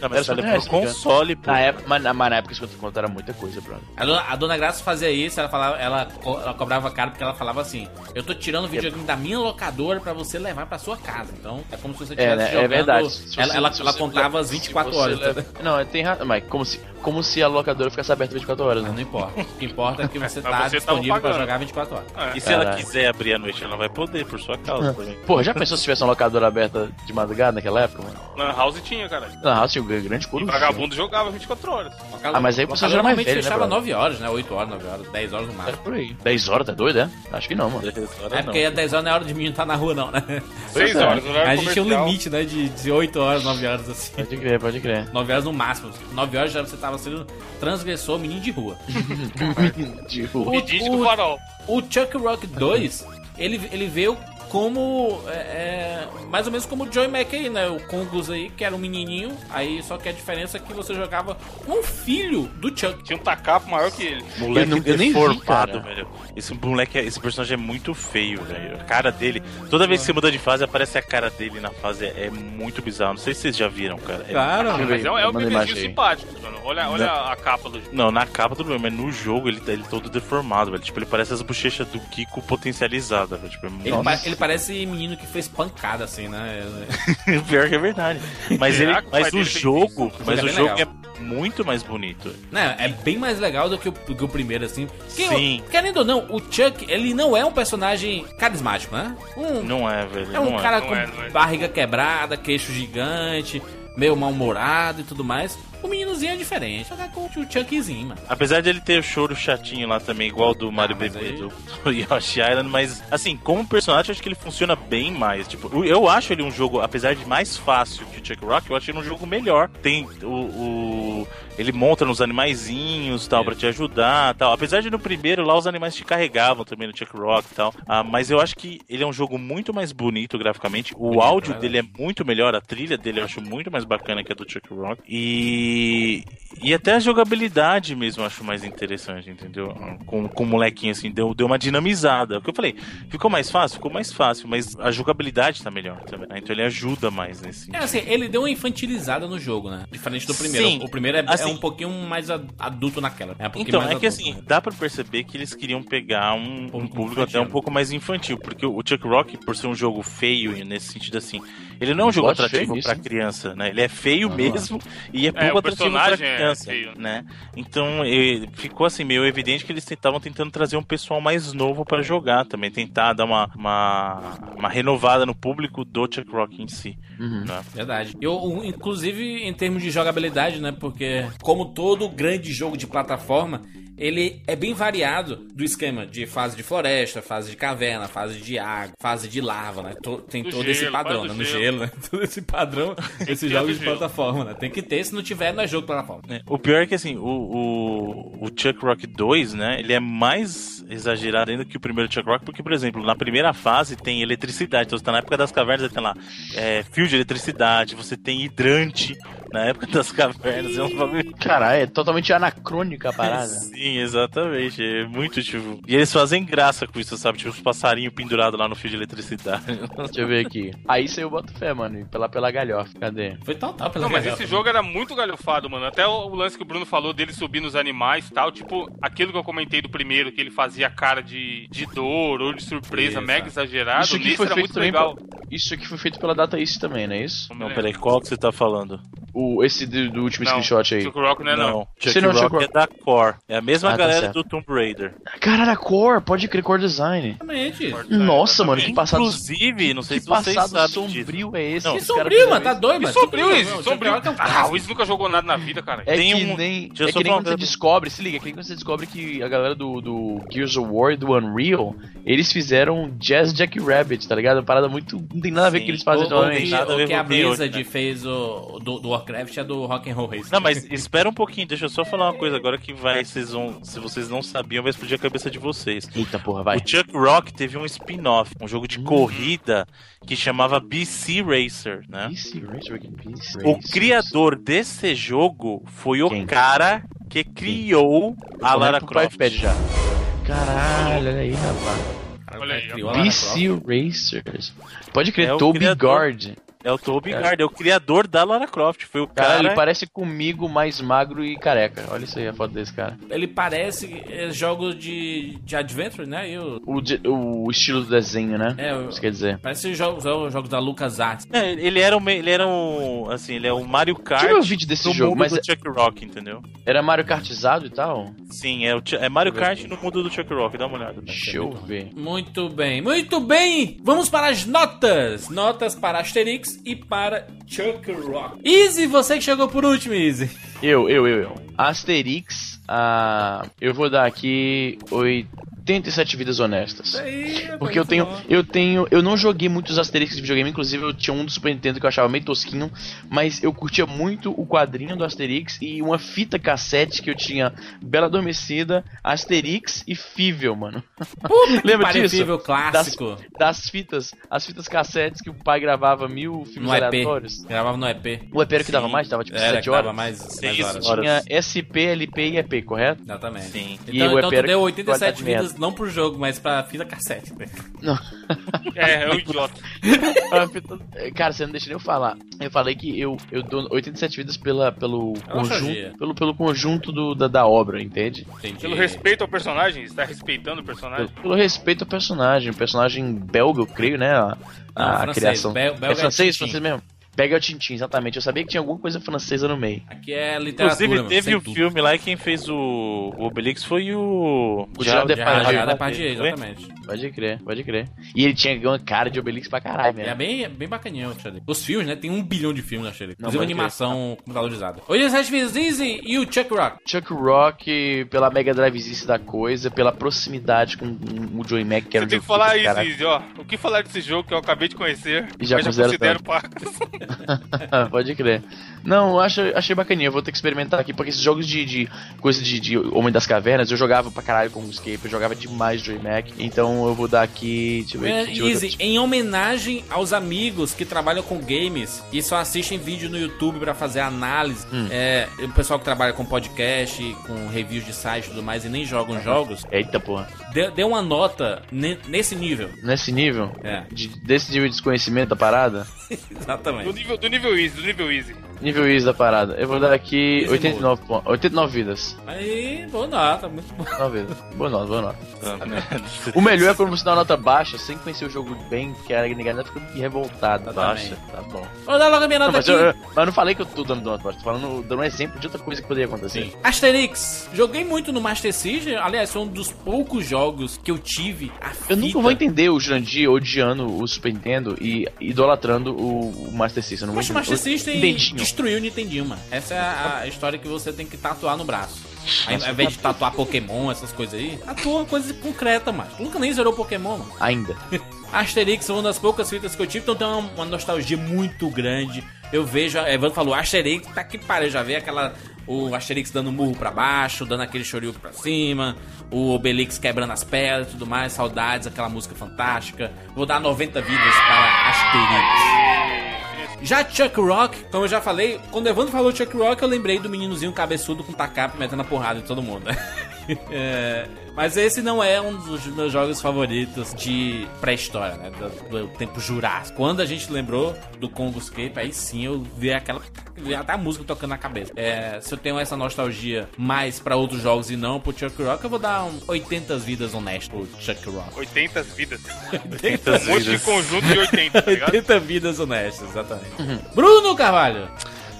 Não, Era mas reais, pro tá console, pô. Na época, mas, na- mas na época 50 conto era muita coisa, brother. A dona, a dona Graça fazia isso, ela falava, ela, co- ela cobrava caro porque ela falava assim: Eu tô tirando o videogame da minha locadora pra você levar pra sua casa. Então é como se você É, estivesse né? jogando. É verdade. Ela, você- ela, ela você contava as leva- 24 se você horas. leva-? Não, tem razão. Mas como se, como se a locadora ficasse aberta 24 horas, Não, né? não importa. O que importa é que você *laughs* tá você tava disponível pra jogar 24 horas. E se ela Caralho. quiser abrir à noite, ela vai poder, por sua causa. *laughs* Porra, já pensou se tivesse uma locadora aberta de madrugada naquela época, mano? Na House tinha, cara. Não, tinha grande E culo. vagabundo jogava 24 horas. Ah, mas aí você Locadora já era mais normalmente velho, né, fechava brother? 9 horas, né? 8 horas, 9 horas, 10 horas no Era máximo. por aí. 10 horas, tá doido, é? Acho que não, mano. É porque aí 10 horas não é hora de menino estar na rua, não, né? 6 é. horas, horário A gente tinha um limite, né? De, de 8 horas, 9 horas assim. Pode crer, pode crer. 9 horas no máximo. 9 horas já você tava sendo transgressor, menino de rua. *laughs* De rua. O- do farol. O Chuck Rock 2, ele, ele veio como. é, é, mais ou menos como o Joey Mac aí, né? O Congus aí, que era um menininho. Aí só que a diferença é que você jogava com o filho do Chuck. Tinha um tacapo maior que ele. Moleque Eu não- eu nem velho. Esse moleque, é- esse personagem é muito feio, velho. A cara dele, toda vez que você muda de fase, aparece a cara dele na fase. É, muito bizarro. Não sei se vocês já viram, cara. É- Claro, ver. Mas é, um- é um bebezinho simpático, mano. Olha, olha a capa do jogo. Não, na capa tudo bem, mas no jogo ele, tá- ele todo deformado, velho. Tipo, ele parece as bochechas do Kiko potencializadas, velho. Tipo, é Ele, muito- pa- ele parece menino que fez pancada, assim, né? *laughs* Pior que é verdade. Mas, ele, mas o jogo, mas É o jogo é muito mais bonito. Né, é bem mais legal do que o, do que o primeiro, assim. Porque, Sim. querendo ou não, o Chuck, ele não é um personagem carismático, né? Um, Não é, velho. é um não cara não com é, não é. barriga quebrada, queixo gigante, meio mal-humorado e tudo mais. O meninozinho é diferente, jogar com o Chuckzinho, mano. Apesar dele ter o choro chatinho lá também, igual do Mario mas Bebê aí- do, *laughs* do Yoshi Island, mas assim, como personagem, acho que ele funciona bem mais. Tipo, eu acho ele um jogo, apesar de mais fácil que o Chuck Rock, eu acho ele um jogo melhor. Tem o. o- ele monta nos animaizinhos tal, É. pra te ajudar tal. Apesar de no primeiro lá os animais te carregavam também no Chuck Rock e tal. Ah, mas eu acho que ele é um jogo muito mais bonito graficamente. O Bonito, áudio né? dele é muito melhor, a trilha dele eu acho muito mais bacana que a do Chuck Rock. E. E até a jogabilidade mesmo eu acho mais interessante, entendeu? Com, com o molequinho assim, deu, deu uma dinamizada. É O que eu falei, ficou mais fácil? Ficou mais fácil, mas a jogabilidade tá melhor também. né? Então ele ajuda mais nesse É assim, ele deu uma infantilizada no jogo, né? Diferente do primeiro. Sim. O primeiro é, é Assim- um pouquinho mais adulto naquela. É um Então, é que adulto, assim, né? dá pra perceber que eles queriam pegar um, um Público infantil. até um pouco mais infantil, porque o Chuck Rock, por ser um jogo feio, nesse sentido assim, ele não é um jogo atrativo nisso. criança, né? Ele é feio Não, mesmo e é É, pouco o atrativo pra personagem é criança, feio. né? Então, eh, ficou assim meio evidente que eles estavam tentando trazer um pessoal mais novo pra jogar também, tentar dar uma, uma, uma renovada no público do Chuck Rock em si. Uhum. né? Verdade. Eu, inclusive, em termos de jogabilidade, né? Porque, como todo grande jogo de plataforma, ele é bem variado do esquema de fase de floresta, fase de caverna, fase de água, fase de lava, né? Tem Do todo gelo, esse padrão, né? No gelo. gelo, né? *laughs* Todo esse padrão, *laughs* esses jogos do de gelo. plataforma, né? Tem que ter, se não tiver, não é jogo de plataforma. É, O pior é que assim, o, o, o Chuck Rock 2, né, ele é mais exagerado ainda que o primeiro Chuck Rock, porque, por exemplo, na primeira fase tem eletricidade, então você tá na época das cavernas, tem lá é, fio de eletricidade, você tem hidrante Na época das cavernas, é um bagulho. Caralho, é totalmente anacrônica a parada. *laughs* Sim, exatamente. É muito tipo. E eles fazem graça com isso, sabe? Tipo, os passarinhos pendurados lá no fio de eletricidade. *laughs* Deixa eu ver aqui. Aí você eu boto fé, mano. e Pela, pela galhofa. Cadê? Foi total pela Não, mas galhofa, esse né? jogo era muito galhofado, mano. Até o, o lance que o Bruno falou dele subir nos animais e tal. Tipo, aquilo que eu comentei do primeiro, que ele fazia cara de, de dor ou de surpresa, Isso. mega exagerado. Isso aqui foi era feito muito também legal. pela- Isso aqui foi feito pela Data East também, não é isso? Não peraí, qual que você tá falando? O, esse do, do último Não, screenshot aí. Chuck Rock não é não. Chuck não é o Rock Chuck é da Core. É a mesma Ah, tá galera certo. do Tomb Raider. Caralho, a Core, pode crer Core Design. Exatamente. Nossa, mano, que exatamente. passado. Inclusive, não sei Que se vocês passado sabem disso. sombrio é esse? Não, Que sombrio, mano, tá isso? doido, mano. sombrio, Não, Izzy, o Chuck sombrio. Rock é um Ah, o Izzy nunca jogou nada na vida, cara. É Tem que um- nem, é que nem quando você descobre, se liga, é que nem quando você descobre que a galera do, do Gears of War e do Unreal, eles fizeram Jazz Jack Rabbit, tá ligado? Uma parada muito. Não tem nada a ver com o que eles fazem O, o atualmente. que, nada a ver o que a o Blizzard né? fez o, do, do Warcraft é do Rock and Roll Race. Não, mas espera um pouquinho, deixa eu só falar uma coisa agora que vai, vocês vão, se vocês não sabiam, vai explodir a cabeça de vocês. Eita porra, vai. O Chuck Rock teve um spin-off, um jogo de corrida que chamava BC Racer, né? PC Racer Again, PC O criador desse jogo foi o Quem? cara que criou a Tô Lara Croft. iPad já. Caralho, olha aí, rapaz. Olha aí, a. PC Racers. Pode crer, É o Toby criador. Gard. É o Toby É. Gard, é o criador da Lara Croft. Foi o Cara, cara. ele parece comigo mais magro e careca. Olha isso aí, a foto desse cara. Ele parece é, jogos de, de adventure, né? E o, O, de- o estilo do desenho, né? É, o- Isso quer dizer. parece jogos, jogos da LucasArts. É, ele era um, ele era um, assim, ele é um Mario Kart ver o vídeo desse jogo, mundo mas do é- Chuck Rock, entendeu? era Mario Kartizado e tal? Sim, é, o, é Mario Kart no mundo do Chuck Rock, dá uma olhada. Deixa eu ver. Muito bem, muito bem! Vamos para as notas! Notas para Asterix e para Chuck Rock. Easy, você que chegou por último, Easy. Eu, eu, eu, eu. Asterix, ah, eu vou dar aqui 87 vidas honestas. Porque eu tenho, eu tenho, eu não joguei muitos Asterix de videogame, inclusive eu tinha um do Super Nintendo que eu achava meio tosquinho, mas eu curtia muito o quadrinho do Asterix e uma fita cassete que eu tinha Bela Adormecida, Asterix e Fível, mano. *laughs* Lembra disso? Parecível clássico. Das fitas, as fitas cassetes que o pai gravava mil filmes No EP. aleatórios. Gravava no EP. O EP era o que dava Sim. mais? Dava tipo Era 7 que dava horas. mais, mais Isso. horas. Horas. Tinha SP, LP e EP, correto? Exatamente. Sim. E Então, o então EP tu era deu com 87 qualidade não pro jogo, mas pra fita cassete. né? Não. *laughs* É, é um idiota. Cara, você não deixa nem eu falar. Eu falei que eu, eu dou 87 vidas pela, pelo, É conjunto, pelo, pelo conjunto do, da, da obra, entende? Entendi. Pelo respeito ao personagem, está respeitando o personagem. Pelo, pelo respeito ao personagem. O personagem belga, eu creio, né? A, Não, a francês. criação. Bel- belga é é francês? Tintin. francês mesmo? Pega o Tintin, exatamente. Eu sabia que tinha alguma coisa francesa no meio. Aqui é literatura, Inclusive, teve o tudo. filme lá e quem fez o, o Obelix foi o. O Gerard Já, Depardieu. já Depardieu, exatamente. Pode crer, pode crer. E ele tinha uma cara de Obelix pra caralho, É bem, é bem bacaninho o Xadrez. Os filmes, né? Tem um bilhão de filmes na Xadrez. Não, Inclusive animação computadorizada. 87 vezes Easy e o Chuck Rock. Chuck Rock, pela Mega Drivezice da coisa, pela proximidade com o Joey Mac, que era Você um tem que falar isso. Izzy, ó. O que falar desse jogo que eu acabei de conhecer, E já mas considera considero pactos. *laughs* *laughs* Pode crer. Não, eu acho, achei bacaninha. Eu vou ter que experimentar aqui, porque esses jogos de, de coisa de, de Homem das Cavernas, eu jogava pra caralho com o Escape, eu jogava demais Joy Mac. Então eu vou dar aqui. Deixa eu ver deixa Easy, aqui. em homenagem aos amigos que trabalham com games e só assistem vídeo no YouTube pra fazer análise, Hum. é, o pessoal que trabalha com podcast, com reviews de site e tudo mais e nem jogam jogos, Eita porra. Dê, dê uma nota ne- nesse nível. Nesse nível, É, de- desse nível de desconhecimento da parada, *laughs* Do exatamente. nível, do nível easy, do nível easy. Nível easy da parada, eu vou dar aqui Easy 89 pontos. 89 vidas. Aí, boa nota, muito bom. 9 vidas. Boa nota, boa nota. Ah, O melhor é quando você dá uma nota baixa, sem conhecer o jogo bem, que a ninguém fica revoltada. Baixa. Tá bom. Vou dar logo a minha Não, nota mas, aqui. eu, eu- mas eu não falei que eu tô dando nota baixa, tô falando, dando um exemplo de outra coisa que poderia acontecer. Sim. Asterix. Joguei muito no Master System. Aliás, foi um dos poucos jogos que eu tive a Eu nunca vou entender o Jurandir odiando o Super Nintendo e idolatrando o, o Master System. Eu não Mas o vou Master entender. System Nintendinho. Destruiu o Nintendinho, mano. Essa é a, história que você tem que tatuar no braço. Aí, ao invés de tatuar Pokémon, essas coisas aí, tatua uma coisa concreta, mano. Tu nunca nem zerou Pokémon, mano. Ainda. *laughs* Asterix é uma das poucas fitas que eu tive, então tem uma, uma nostalgia muito grande. Eu vejo, a Evandro falou, Asterix, tá que pariu, já vê aquela. O Asterix dando murro pra baixo, dando aquele chorilho pra cima, o Obelix quebrando as pedras e tudo mais, saudades, aquela música fantástica. Vou dar 90 vidas para Asterix. Já Chuck Rock, como eu já falei, quando o Evandro falou Chuck Rock, eu lembrei do meninozinho cabeçudo com tacape metendo a porrada em todo mundo? *laughs* *laughs* É, mas esse não é um dos meus jogos favoritos de pré-história, né? Do, do tempo Jurássico. Quando a gente lembrou do Congoscape, aí sim eu vi aquela. vi até a música tocando na cabeça. É, se eu tenho essa nostalgia mais pra outros jogos e não pro Chuck Rock, eu vou dar um 80 vidas honestas pro Chuck Rock. 80 vidas. 80 Um monte de vidas. *laughs* conjunto de 80, tá ligado? 80 vidas honestas, exatamente. Bruno Carvalho!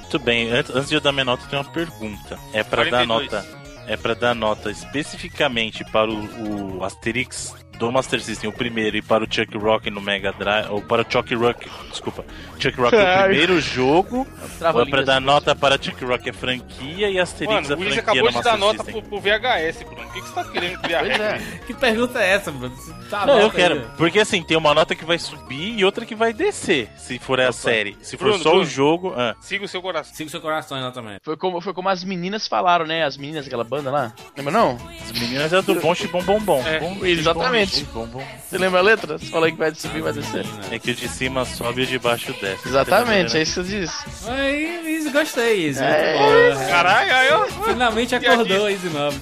Muito bem, antes, de eu dar minha nota, eu tenho uma pergunta. É pra dar 42. nota. É pra dar nota especificamente para o, o Asterix do Master System, o primeiro, e para o Chuck Rock no Mega Drive. Ou para o Chuck Rock. Desculpa. Chuck Rock o *laughs* Ai. primeiro jogo. É pra línguas. dar nota para Chuck Rock a franquia e Asterix Mano, a o Luiz franquia acabou no de dar nota pro, pro VHS, Bruno. O que, que você tá querendo criar é. Que pergunta é essa, Bruno? Tá Não, eu nota aí. quero. Porque assim, tem uma nota que vai subir e outra que vai descer, se for a série. Se for Bruno, só o Bruno. jogo. ah. Siga o seu coração. Siga o seu coração, exatamente. Foi como, foi como as meninas falaram, né? As meninas daquela banda lá. Lembra não? As meninas é do bom bom bom bom. É, bom, exatamente. Bom, bom. Você lembra a letra? Você fala que vai subir, vai descer. É que o de cima sobe e o de baixo desce. Exatamente, é isso que eu disse. Aí, Easy, gostei, Easy. É. Bom. Caralho, aí eu. Finalmente acordou, Easy 9.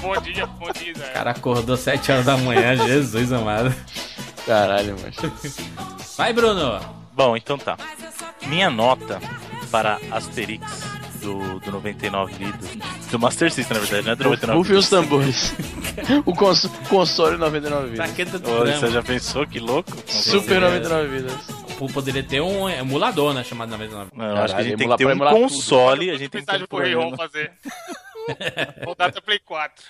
Bom dia, bom dia. O cara acordou 7 horas da manhã, *laughs* Jesus amado. Caralho, macho. Vai, Bruno. Bom, então tá. Minha nota para Asterix do, do 99 vidas. Do Master System, na verdade, não é do 99 Rufem os tambores. *laughs* o cons console 99 vidas. Taqueta do Ô, Você já pensou que louco? Super 99 vidas. Pô, Poderia ter um emulador, né? Chamado 99. Não, acho que a gente tem que ter um console, a gente tem que ter um pro Programa. fazer. Rodada Play 4.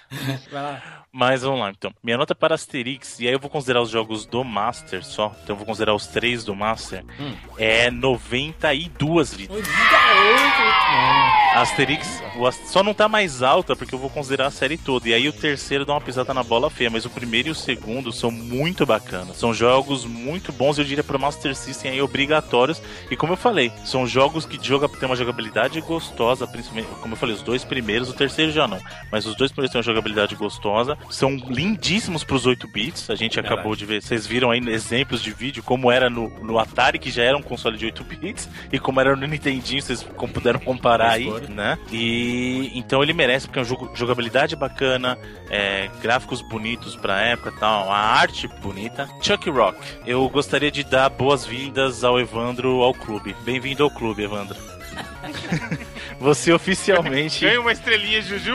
Vai lá. Mas vamos lá, então. Minha nota para Asterix, e aí eu vou considerar os jogos do Master só, então eu vou considerar os três do Master, Hum. é 92 vidas. Oi, garoto. Asterix o As- só não tá mais alta porque eu vou considerar a série toda. E aí o terceiro dá uma pisada na bola feia, mas o primeiro e o segundo são muito bacanas. São jogos muito bons, eu diria para Master System aí obrigatórios. E como eu falei, são jogos que joga, tem uma jogabilidade gostosa, principalmente, como eu falei, os dois primeiros, o terceiro já não, mas os dois primeiros têm uma jogabilidade gostosa, são lindíssimos pros 8 bits. A gente Verdade. acabou de ver, vocês viram aí exemplos de vídeo como era no, no Atari, que já era um console de 8 bits, e como era no Nintendinho, vocês puderam comparar aí, né? E então ele merece, porque é um jogo, jogabilidade bacana, é, gráficos bonitos pra época e tal, a arte bonita. Chuck Rock, eu gostaria de dar boas-vindas ao Evandro ao clube. Bem-vindo ao clube, Evandro. *laughs* Você oficialmente Ganha uma estrelinha, Juju,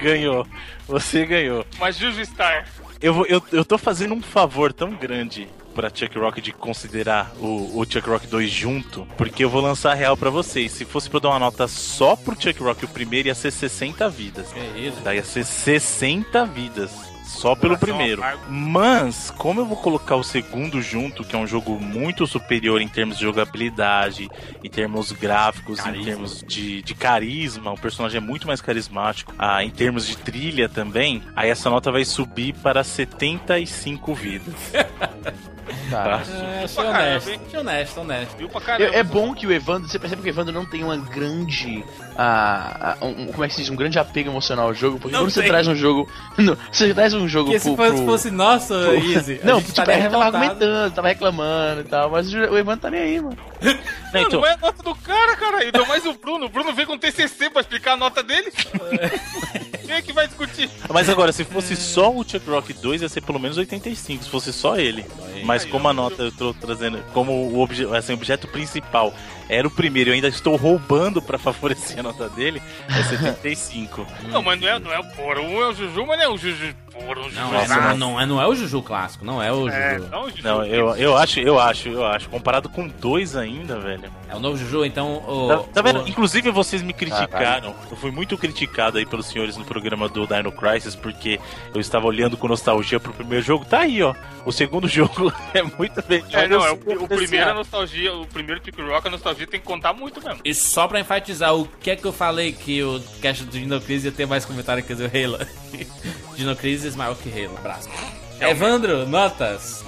ganhou. Você ganhou. mas Juju Star. Eu, vou- eu, eu tô fazendo um favor tão grande pra Chuck Rock de considerar o, o Chuck Rock 2 junto, porque eu vou lançar a real pra vocês. Se fosse pra eu dar uma nota só pro Chuck Rock, o primeiro ia ser 60 vidas. Que isso? Daí ia ser 60 vidas. Só pelo primeiro. Mas, como eu vou colocar o segundo junto, que é um jogo muito superior em termos de jogabilidade, em termos gráficos, em Carisma. termos de, de carisma, o personagem é muito mais carismático, ah, em termos de trilha também, aí essa nota vai subir para 75 vidas. *laughs* Tá. É, sou caramba, honesto. Sou honesto, honesto. Viu pra caramba. É, é bom que o Evandro, você percebe que o Evandro não tem uma grande. ah, um, como é que se diz? Um grande apego emocional ao jogo, porque Não quando você traz um jogo. *laughs* Não, você traz um jogo Porque se pro- fosse, pro- fosse nosso, Easy, a Não, tipo, ele tava argumentando, tava reclamando e tal, mas o o Evandro tá nem aí, mano. Não, então, não é a nota do cara, cara. Ainda mais o Bruno. O Bruno veio com TCC pra explicar a nota dele. Quem é que vai discutir? Mas agora, se fosse só o Chuck Rock 2, ia ser pelo menos 85, se fosse só ele. Mas Aí, como a nota eu tô trazendo, como o obje, assim, objeto principal era o primeiro, eu ainda estou roubando pra favorecer a nota dele, é 75. Não, mas não é, não é o Poro. Um é o Juju, mas não é o Juju Juju Não, é, mas- não, é, não é o Juju clássico, não é o Juju. É, É, não o Juju. Não, eu, eu acho, eu acho, eu acho. Comparado com dois ainda, velho. o novo Juju, então o... Tá, tá vendo? o- Inclusive vocês me criticaram. Eu fui muito criticado aí pelos senhores no programa do Dino Crisis, porque eu estava olhando com nostalgia pro primeiro jogo. Tá aí, ó. O segundo *laughs* jogo é muito melhor. É, não, é o, o primeiro é nostalgia, o primeiro Tick Rock, a nostalgia tem que contar muito mesmo. E só pra enfatizar, o que é que eu falei que o cast do Dino Crisis ia ter mais comentário que o Halo? *laughs* Dino Crisis maior que Halo, abraço. Evandro, notas.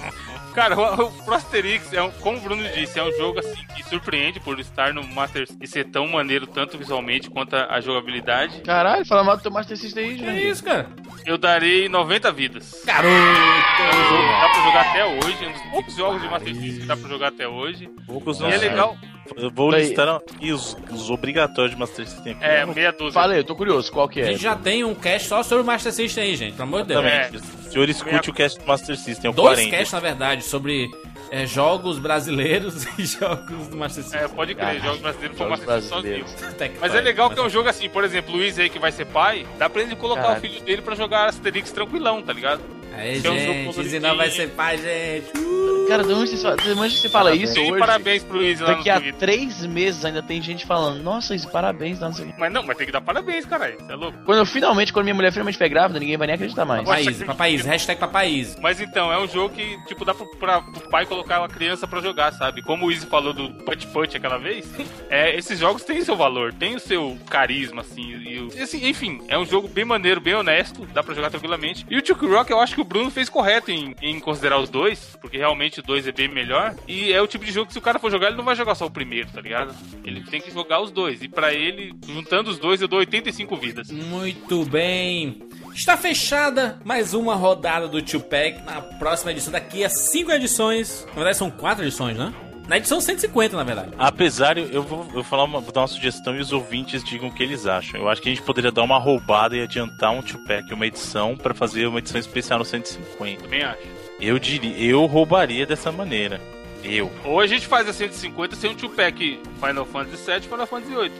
Cara, o, o Pro Asterix, é um, como o Bruno disse, é um jogo assim que surpreende por estar no Master e ser tão maneiro tanto visualmente quanto a, a jogabilidade. Caralho, fala mal do teu Master System aí, Que gente. isso, cara? Eu darei 90 vidas. Garoto! É um jogo que dá pra jogar até hoje, é um dos poucos jogos de Master System que dá pra jogar até hoje. Poucos E é legal. Eu vou Daí- listar aqui os, os obrigatórios de Master System. aqui. É, meia dúzia. Fala aí, eu tô curioso, qual que A é? gente já tem um cast só sobre o Master System aí, gente. Pelo amor de Deus. Exatamente. O senhor escute o cast do Master System, é o Dois 40. casts, na verdade, sobre é, jogos brasileiros *laughs* e jogos do Master System. É, pode crer, jogos brasileiros Jogos Master System sozinho. Mas é legal que é um jogo assim, por exemplo, o Luiz aí que vai ser pai, dá pra ele colocar Caralho. o filho dele pra jogar Asterix tranquilão, tá ligado? Aí, que gente, colorido. Zinão vai ser pai, gente. Uh! Cara, de onde você fala, de onde você fala isso hoje? parabéns pro Luiz lá Daqui a Twitter. três meses ainda tem gente falando, nossa, isso, parabéns, não sei. Mas não, mas tem que dar parabéns, caralho. Você é louco? Quando eu finalmente, quando minha mulher finalmente foi grávida, ninguém vai nem acreditar mais. Agora- Papaís, papaís, hashtag papaís. Mas então, é um jogo que, tipo, dá pro, pra, pro pai colocar uma criança pra jogar, sabe? Como o Easy falou do Punch Punch aquela vez, *laughs* é, esses jogos têm seu valor, têm o seu carisma, assim, e assim, enfim, é um jogo bem maneiro, bem honesto, dá pra jogar tranquilamente. E o Chuck Rock, eu acho que o Bruno fez correto em, em considerar os dois, porque realmente o dois é bem melhor. E é o tipo de jogo que se o cara for jogar, ele não vai jogar só o primeiro, tá ligado? Ele tem que jogar os dois. E pra ele, juntando os dois, eu dou 85 vidas. Muito bem. Está fechada mais uma rodada do Tupac na próxima edição. Daqui a cinco edições. Na verdade, são quatro edições, né? Na edição 150, na verdade. Apesar, eu vou, eu vou falar uma, vou dar uma sugestão e os ouvintes digam o que eles acham. Eu acho que a gente poderia dar uma roubada e adiantar um Tupac, uma edição, pra fazer uma edição especial no 150. Também acho. Eu diria, eu roubaria dessa maneira. Eu. Ou a gente faz a 150 sem um Tupac Final Fantasy VII e Final Fantasy VIII.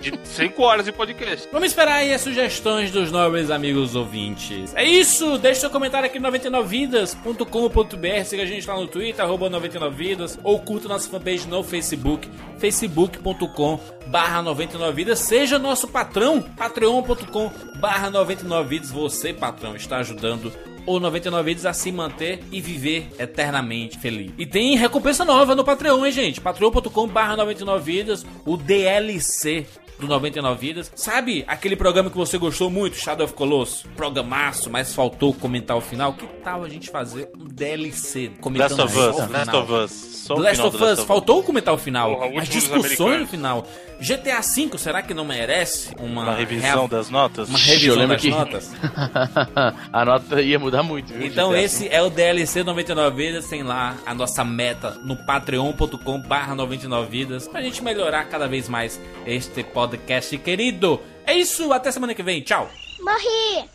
De 5 horas de podcast. Vamos esperar aí as sugestões dos nobres amigos ouvintes. É isso! Deixe seu comentário aqui no 99vidas.com.br. Siga a gente lá no Twitter, arroba 99vidas. Ou curta nossa fanpage no Facebook, facebook.com barra 99vidas. Seja nosso patrão, patreon.com barra 99vidas. Você, patrão, está ajudando o 99 Vidas a se manter e viver eternamente feliz. E tem recompensa nova no Patreon, hein, gente? patreon.com barra 99 Vidas, o DLC do 99 Vidas. Sabe aquele programa que você gostou muito, Shadow of Colossus? Programaço, mas faltou comentar o final. Que tal a gente fazer um DLC comentando Last of só o Us, final? Last of Us. Só Last final of Us, faltou comentar o final. Porra, As discussões no final. GTA V, será que não merece uma, Uma revisão rea- das notas? uma Eu revisão lembro das que- notas? *laughs* a nota ia mudar muito, viu? Então GTA? esse é o DLC 99 Vidas, tem lá a nossa meta no patreon.com barra 99 Vidas, pra gente melhorar cada vez mais este podcast querido. É isso, até semana que vem, tchau! Morri!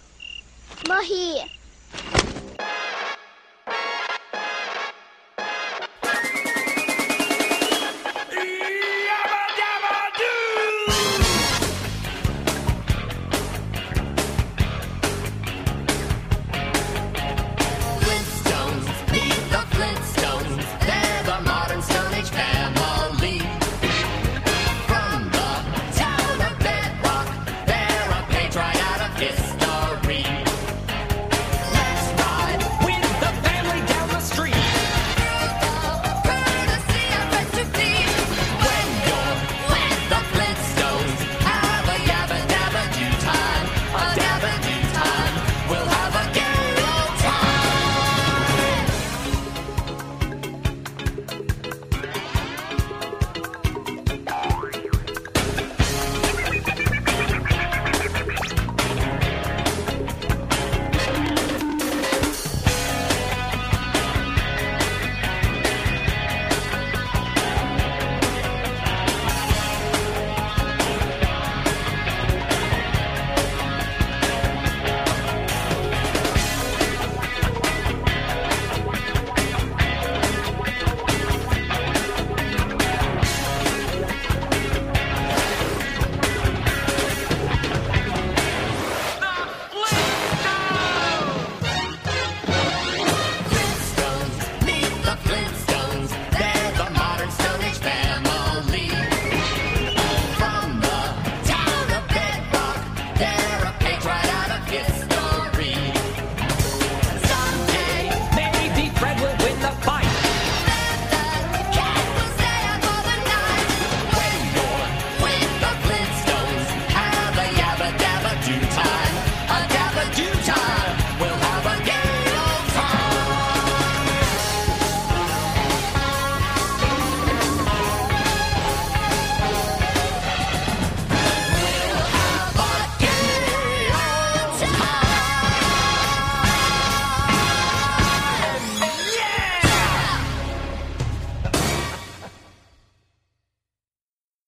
Morri!